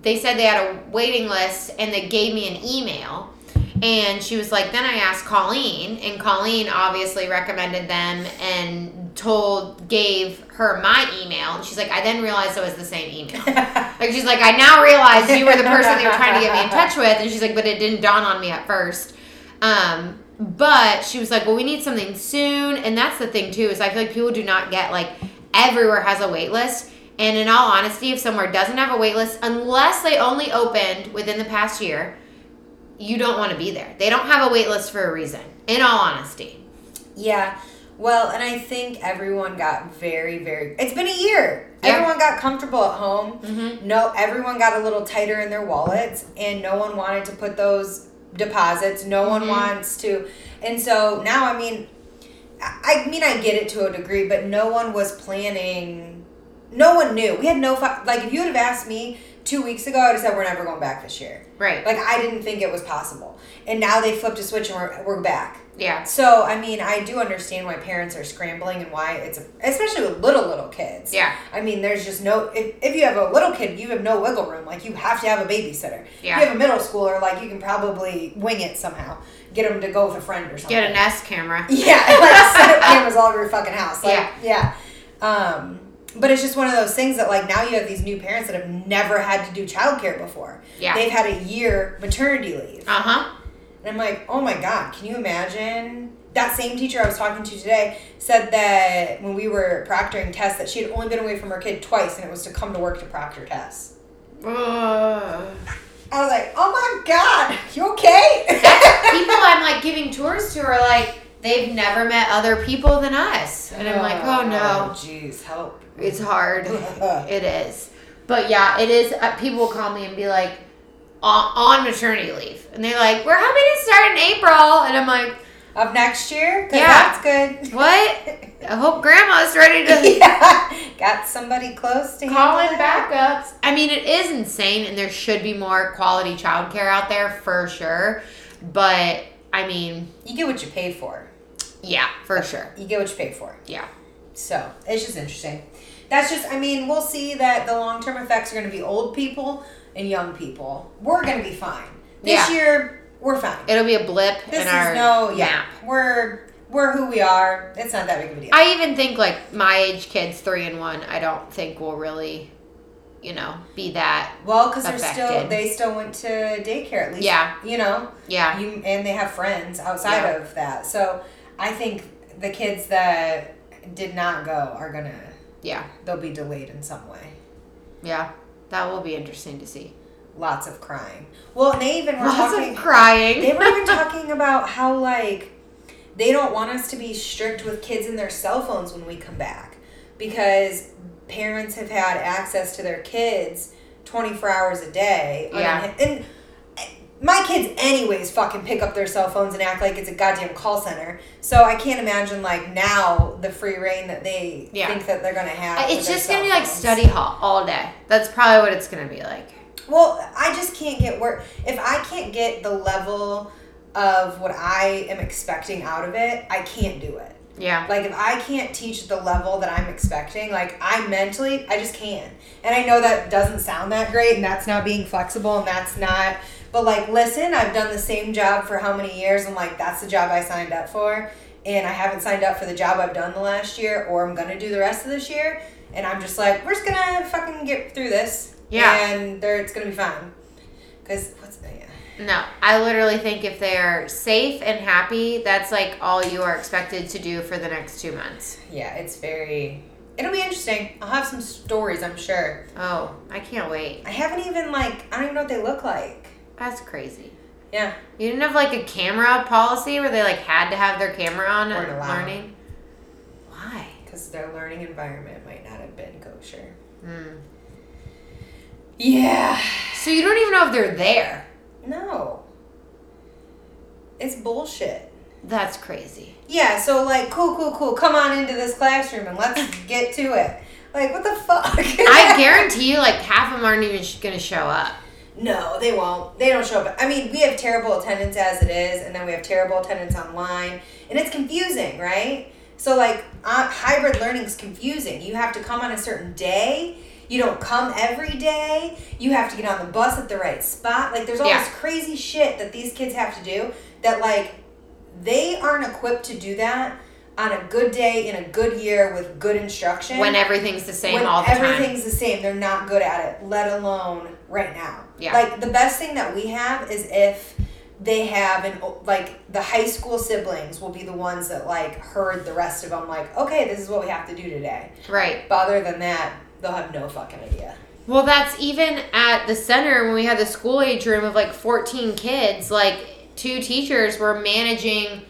they said they had a waiting list, and they gave me an email. And she was like, then I asked Colleen, and Colleen obviously recommended them and told, gave her my email. And she's like, I then realized it was the same email. <laughs> Like she's like, I now realize you were the person they were trying to get me in touch with, and she's like, but it didn't dawn on me at first. Um, but she was like, well, we need something soon, and that's the thing too is I feel like people do not get like everywhere has a wait list, and in all honesty, if somewhere doesn't have a wait list, unless they only opened within the past year, you don't want to be there. They don't have a wait list for a reason. In all honesty, Yeah. Well, and I think everyone got very, very. It's been a year. Yeah. Everyone got comfortable at home. Mhm. No, everyone got a little tighter in their wallets, and no one wanted to put those deposits. No one Mhm. wants to, and so now, I mean, I I mean, I get it to a degree, but no one was planning. No one knew. We had no like. If you would have asked me two weeks ago, I'd have said we're never going back this year. right? Like I didn't think it was possible, and now they flipped a switch and we're we're back. Yeah, So I mean, I do understand why parents are scrambling and why it's especially with little little kids. yeah, I mean, there's just no if, if you have a little kid, you have no wiggle room. Like you have to have a babysitter. Yeah. If you have a middle schooler, like you can probably wing it somehow, get them to go with a friend or something. get a Nest camera. <laughs> Yeah, like set up <laughs> cameras all over your fucking house. Like, yeah. Um, but it's just one of those things that like now you have these new parents that have never had to do childcare before. Yeah. They've had a year maternity leave. Uh huh. And I'm like, oh my God, can you imagine? That same teacher I was talking to today said that when we were proctoring tests, that she had only been away from her kid twice, and it was to come to work to proctor tests. I was like, oh my God, you okay? <laughs> people I'm like giving tours to are like they've never met other people than us, and I'm like, oh no, jeez, help. it's hard. <laughs> it is, but yeah, it is. Uh, people will call me and be like, on, on maternity leave, and they're like, we're hoping to start in April, and I'm like, Of next year? Yeah. that's good. <laughs> what? I hope Grandma's ready to <laughs> yeah, got somebody close to call in backups. I mean, it is insane, and there should be more quality childcare out there for sure. But I mean, You get what you pay for. yeah, for sure. You get what you pay for. Yeah. So it's just interesting. That's just, I mean, we'll see that the long term effects are going to be old people and young people. We're going to be fine. This Yeah. year, we're fine. It'll be a blip This in is our no, yeah. map. We're we're who we are. It's not that big of a deal. I even think like my age kids, three and one, I don't think will really, you know, be that. well, because they're still they still went to daycare at least. Yeah. You know, Yeah. you and they have friends outside Yeah. of that. So I think the kids that did not go are gonna Yeah. they'll be delayed in some way. Yeah. That will be interesting to see. Lots of crying. Well, and they even were Lots talking. of crying. they were even <laughs> talking about how like they don't want us to be strict with kids and their cell phones when we come back because parents have had access to their kids 24 hours a day Yeah. and my kids anyways fucking pick up their cell phones and act like it's a goddamn call center so i can't imagine like now the free reign that they Yeah. think that they're gonna have it's just gonna be like study hall all day. That's probably what it's gonna be like. Well, I just can't get work. If I can't get the level of what I am expecting out of it, I can't do it. Yeah. Like if I can't teach the level that I'm expecting, like I mentally, I just can't. And I know that doesn't sound that great, and that's not being flexible, and that's not. But like, listen, I've done the same job for how many years, and like that's the job I signed up for, and I haven't signed up for the job I've done the last year, or I'm gonna do the rest of this year, and I'm just like, we're just gonna fucking get through this, Yeah. and there it's gonna be fine. Cause what's yeah. No, I literally think if they're safe and happy, that's like all you are expected to do for the next two months. yeah, it's very it'll be interesting. I'll have some stories, I'm sure. Oh, I can't wait. I haven't even like I don't even know what they look like. That's crazy. Yeah. You didn't have like a camera policy where they like had to have their camera on at learning? Why? Because their learning environment might not have been kosher. Hmm. Yeah. So you don't even know if they're there. No. It's bullshit. That's crazy. Yeah, so like, cool, cool, cool. Come on into this classroom and let's <laughs> get to it. Like, what the fuck? I guarantee you, like half of them aren't even sh- gonna show up. No, they won't. They don't show up. I mean, we have terrible attendance as it is, and then we have terrible attendance online, and it's confusing, right? So, like, uh, hybrid learning is confusing. You have to come on a certain day. You don't come every day. You have to get on the bus at the right spot. Like, there's all Yeah. this crazy shit that these kids have to do that, like, they aren't equipped to do that on a good day in a good year with good instruction When everything's the same when all the time. everything's the same, they're not good at it, let alone right now. Yeah. Like the best thing that we have is if they have an like the high school siblings will be the ones that like heard the rest of them like, okay, this is what we have to do today. Right. But other than that, they'll have no fucking idea. Well, that's even at the center when we had the school age room of like 14 kids, like two teachers were managing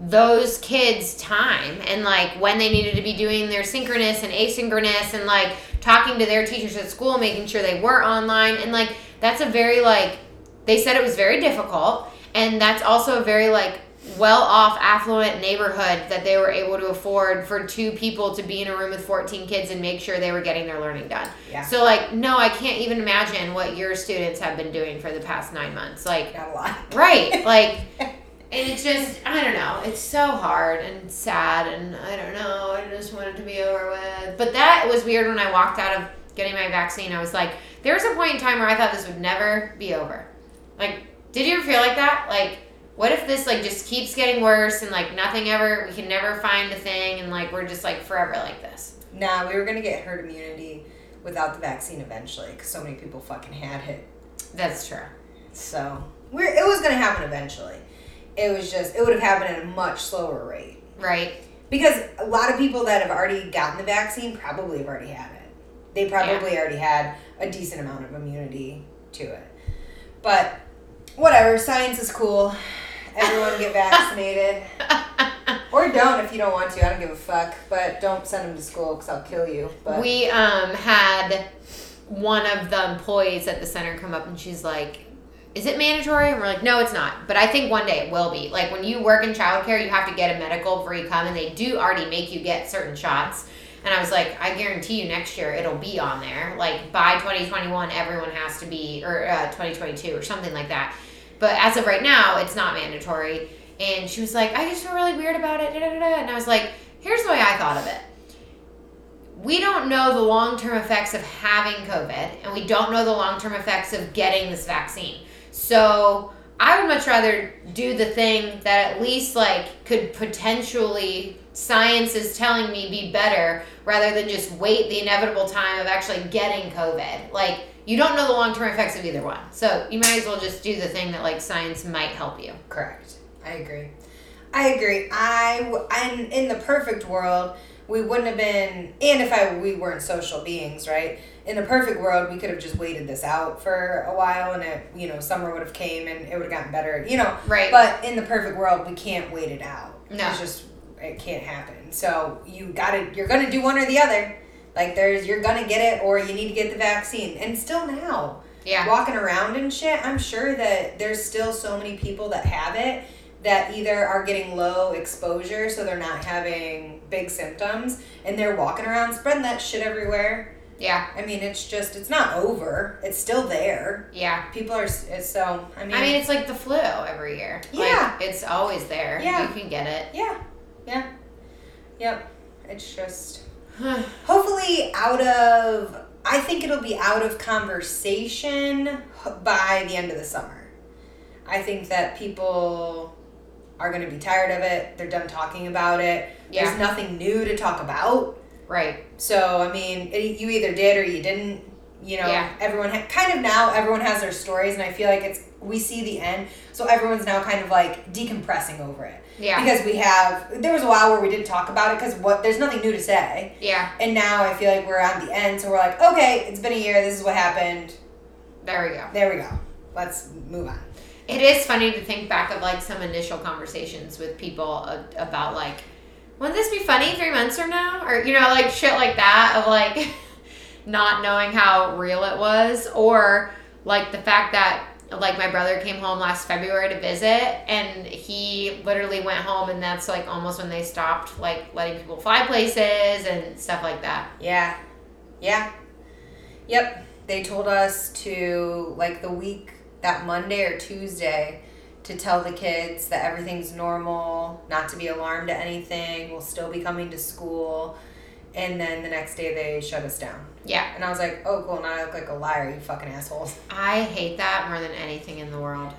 those kids' time and like when they needed to be doing their synchronous and asynchronous and like talking to their teachers at school, making sure they were online. And like that's a very like, they said it was very difficult. And that's also a very like well off, affluent neighborhood that they were able to afford for two people to be in a room with 14 kids and make sure they were getting their learning done. Yeah. So like, no, I can't even imagine what your students have been doing for the past nine months. Like, Not a lot. right? Like, <laughs> and it's just I don't know. It's so hard and sad, and I don't know. I just want it to be over with. But that was weird when I walked out of getting my vaccine. I was like, there was a point in time where I thought this would never be over. Like, did you ever feel like that? Like. What if this like just keeps getting worse and like nothing ever we can never find a thing and like we're just like forever like this? Nah, we were gonna get herd immunity without the vaccine eventually, because so many people fucking had it. That's true. So we're it was gonna happen eventually. It was just it would have happened at a much slower rate. Right. Because a lot of people that have already gotten the vaccine probably have already had it. They probably already had a decent amount of immunity to it. But whatever, science is cool. Everyone get <laughs> vaccinated. or don't if you don't want to. I don't give a fuck. But don't send them to school because I'll kill you. But we um had one of the employees at the center come up and she's like is it mandatory? And we're like no it's not. But i think one day it will be. Like when you work in childcare you have to get a medical before you come and they do already make you get certain shots. And i was like i guarantee you next year it'll be on there. Like by 2021 everyone has to be or uh, 2022 or something like that. But as of right now it's not mandatory. And she was like i just feel really weird about it da, da, da, and i was like here's the way i thought of it. We don't know the long term effects of having COVID, and we don't know the long term effects of getting this vaccine. So I would much rather do the thing that at least like could potentially science is telling me be better rather than just wait the inevitable time of actually getting COVID. Like you don't know the long term effects of either one. So you might as well just do the thing that like science might help you. Correct. I agree. I agree. I and in the perfect world, we wouldn't have been. And if I we weren't social beings, right? In a perfect world, we could have just waited this out for a while, and it you know summer would have came and it would have gotten better, you know. Right. But in the perfect world, we can't wait it out. No. It's just it can't happen. So you gotta you're gonna do one or the other. Like there's you're gonna get it or you need to get the vaccine. And still now, Yeah. walking around and shit, I'm sure that there's still so many people that have it that either are getting low exposure so they're not having big symptoms and they're walking around spreading that shit everywhere. Yeah. I mean, it's just it's not over. It's still there. Yeah. People are it's so I mean I mean, it's like the flu every year. Yeah. Like, it's always there. Yeah. You can get it. yeah. Yeah. Yep. It's just <sighs> hopefully out of I think it'll be out of conversation by the end of the summer. I think that people are going to be tired of it. They're done talking about it. Yeah. There's nothing new to talk about. Right. So, I mean, it, you either did or you didn't You know, Yeah. everyone ha- kind of now everyone has their stories, and I feel like it's we see the end, so everyone's now kind of like decompressing over it. Yeah. Because we have there was a while where we didn't talk about it because what there's nothing new to say, Yeah. and now I feel like we're at the end, so we're like, okay, it's been a year. This is what happened. There we go. There we go. Let's move on. It is funny to think back of like some initial conversations with people about like, wouldn't this be funny three months from now? Or, you know, like shit like that of like <laughs> not knowing how real it was. Or like the fact that like my brother came home last February to visit and he literally went home and that's like almost when they stopped like letting people fly places and stuff like that. Yeah. Yeah. Yep. They told us to, like, the week, that Monday or Tuesday, to tell the kids that everything's normal, not to be alarmed at anything, we'll still be coming to school. And then the next day they shut us down. Yeah. And I was like, oh, cool, now I look like a liar, you fucking assholes. <laughs> I hate that more than anything in the world.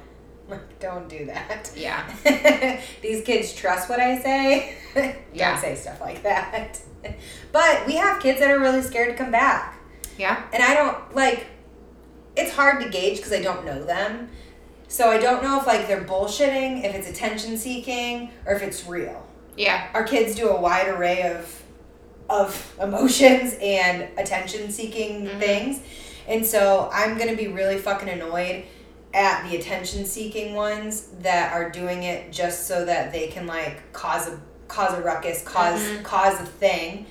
Like, Don't do that. Yeah. <laughs> These kids trust what I say. <laughs> Yeah. Don't say stuff like that. But we have kids that are really scared to come back. Yeah. And I don't like it's hard to gauge because I don't know them. So I don't know if like they're bullshitting, if it's attention seeking, or if it's real. Yeah. Our kids do a wide array of of emotions and attention seeking Mhm. things. And so I'm gonna be really fucking annoyed at the attention seeking ones that are doing it just so that they can like cause a cause a ruckus, cause Mhm. cause a thing.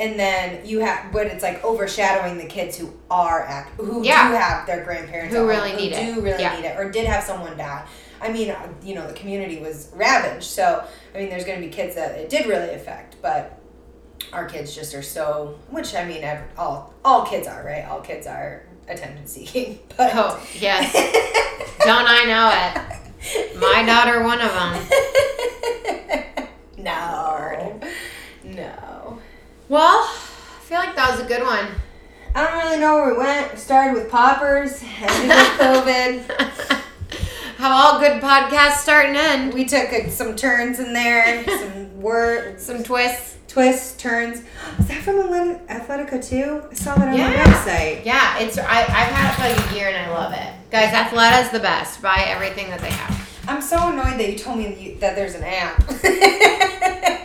And then you have, but it's like overshadowing the kids who are act, who Yeah. do have their grandparents Who really home, need who it. do really Yeah. need it, or did have someone die. I mean, uh, you know, the community was ravaged. So, I mean, there's going to be kids that it did really affect, but our kids just are so. Which I mean, all all kids are right. All kids are attention seeking, <laughs> but Oh, yes. Don't I know it? My daughter, one of them. <laughs> no, no. Well, I feel like that was a good one. I don't really know where we went. We started with Pawpurr's, ended with <laughs> COVID. How all good podcasts start and end. We took uh, some turns in there, some <laughs> words, Some twists. twists, turns. Is that from Athletica too? I saw that on Yeah. the website. Yeah, it's I, I've had it for like a year and I love it. Guys, Athleta's the best. Buy everything that they have. I'm so annoyed that you told me that, you, that there's an app. <laughs>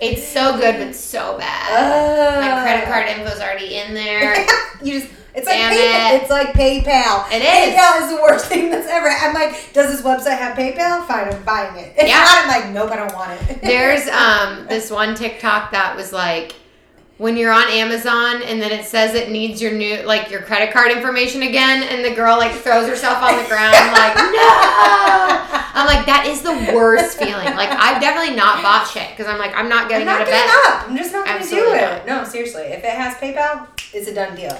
It's so good but so bad. Uh, My credit card info's already in there. <laughs> you just it's like Damn PayPal. it. It's like PayPal. It is. PayPal is the worst <laughs> thing that's ever. I'm like, does this website have PayPal? Fine, I'm buying it. If Yeah. not, I'm like, nope, I don't want it. There's <laughs> um this one TikTok that was like when you're on Amazon and then it says it needs your new like your credit card information again and the girl like throws herself on the ground <laughs> like no I'm like that is the worst feeling like I've definitely not bought shit because I'm like I'm not I'm getting not out of getting bed up. I'm just not going to do Absolutely it. No, seriously. If it has PayPal, it's a done deal.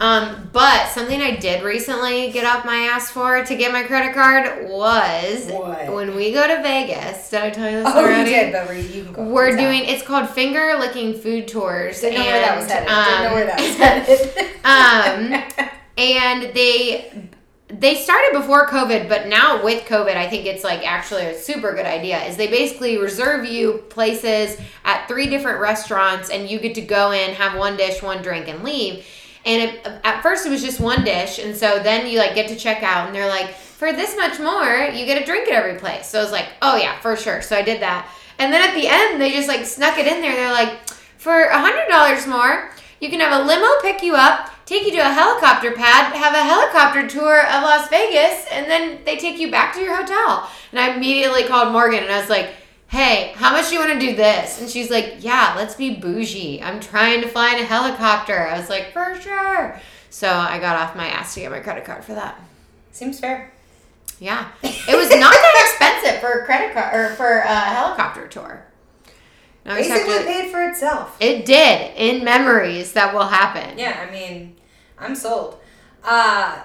Um but something I did recently get off my ass for to get my credit card was What? when we go to Vegas did I tell you this Oh, already you did, but we- you can go. We're doing it's called finger licking food tours. Didn't know and, where that was headed. Didn't know where that um, was headed. um, <laughs> and they they started before COVID, but now with COVID, I think it's like actually a super good idea. Is they basically reserve you places at three different restaurants, and you get to go in, have one dish, one drink, and leave. And it, at first, it was just one dish, and so then you like get to check out, and they're like, for this much more, you get a drink at every place. So I was like, oh yeah, for sure. So I did that, and then at the end, they just like snuck it in there. They're like, for a hundred dollars more, you can have a limo pick you up, take you to a helicopter pad, have a helicopter tour of Las Vegas, and then they take you back to your hotel. And I immediately called Morgan and I was like, hey, how much do you want to do this? And she's like, yeah, let's be bougie. I'm trying to fly in a helicopter. I was like, for sure. So I got off my ass to get my credit card for that. Seems fair. Yeah. It was not that expensive for a credit card or for a helicopter tour. Now I just have Basically to- paid for itself. it did in memories that will happen. Yeah, I mean, I'm sold. Uh,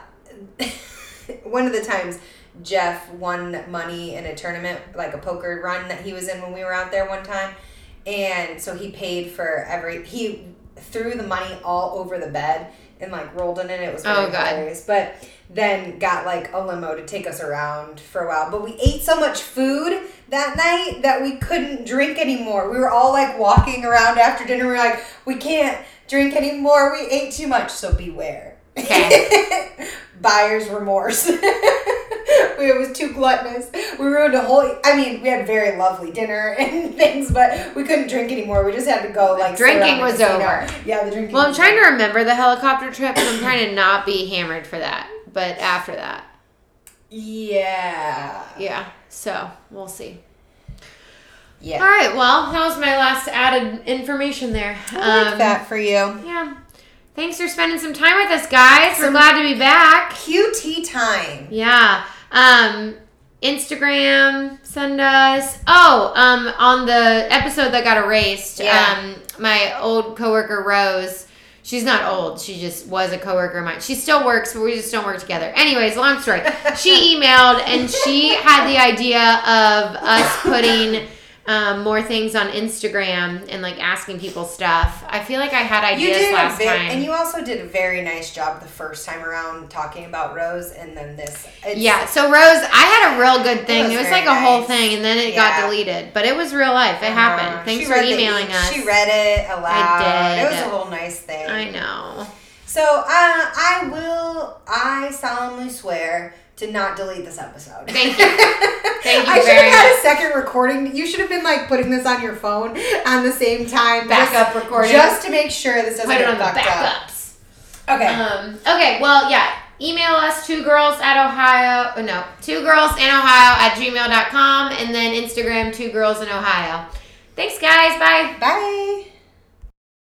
<laughs> one of the times Jeff won money in a tournament, like a poker run that he was in when we were out there one time. And so he paid for every, he threw the money all over the bed and like rolled in it. It was oh, very Oh, God. hilarious. But then got like a limo to take us around for a while. But we ate so much food that night that we couldn't drink anymore. We were all like walking around after dinner. We were like, we can't drink anymore. We ate too much, so beware. Okay. <laughs> Buyer's remorse. <laughs> it was too gluttonous. We ruined a whole. I mean, we had very lovely dinner <laughs> and things, but we couldn't drink anymore. We just had to go like drinking was over. Yeah, the drinking. Well, I'm trying to remember the helicopter trip, and I'm trying to not be hammered for that. But after that, Yeah. yeah. So we'll see. Yeah. All right. Well, that was my last added information there. I like Um, that for you. Yeah. Thanks for spending some time with us, guys. We're glad to be back. QT time. Yeah. Um Instagram, send us. Oh, um on the episode that got erased, Yeah. um my old coworker Rose, she's not old, she just was a coworker of mine. She still works, but we just don't work together. Anyways, long story. She <laughs> emailed and she had the idea of us putting um, more things on Instagram and like asking people stuff. I feel like I had You ideas did last ve- time. and you also did a very nice job the first time around talking about Rose, and then this. It's, Yeah, so Rose, I had a real good thing. was It was, like a whole thing, and then it Yeah. got deleted. But it was real life. It uh, happened. Thanks she for the emailing e- us. She read it aloud. did. It was a whole nice thing. I know. So uh, I will. I solemnly swear to not delete this episode. Thank you. Thank you <laughs> I should very have had much. a second recording. You should have been like putting this on your phone on the same time. Backup just, recording. Just to make sure this doesn't Put it get on the fucked up. backups. Okay. Um, okay, well, yeah. Email us, two girls at Ohio. oh, No, two girls in Ohio at gmail.com, and then Instagram, two girls in Ohio. Thanks, guys. Bye. Bye.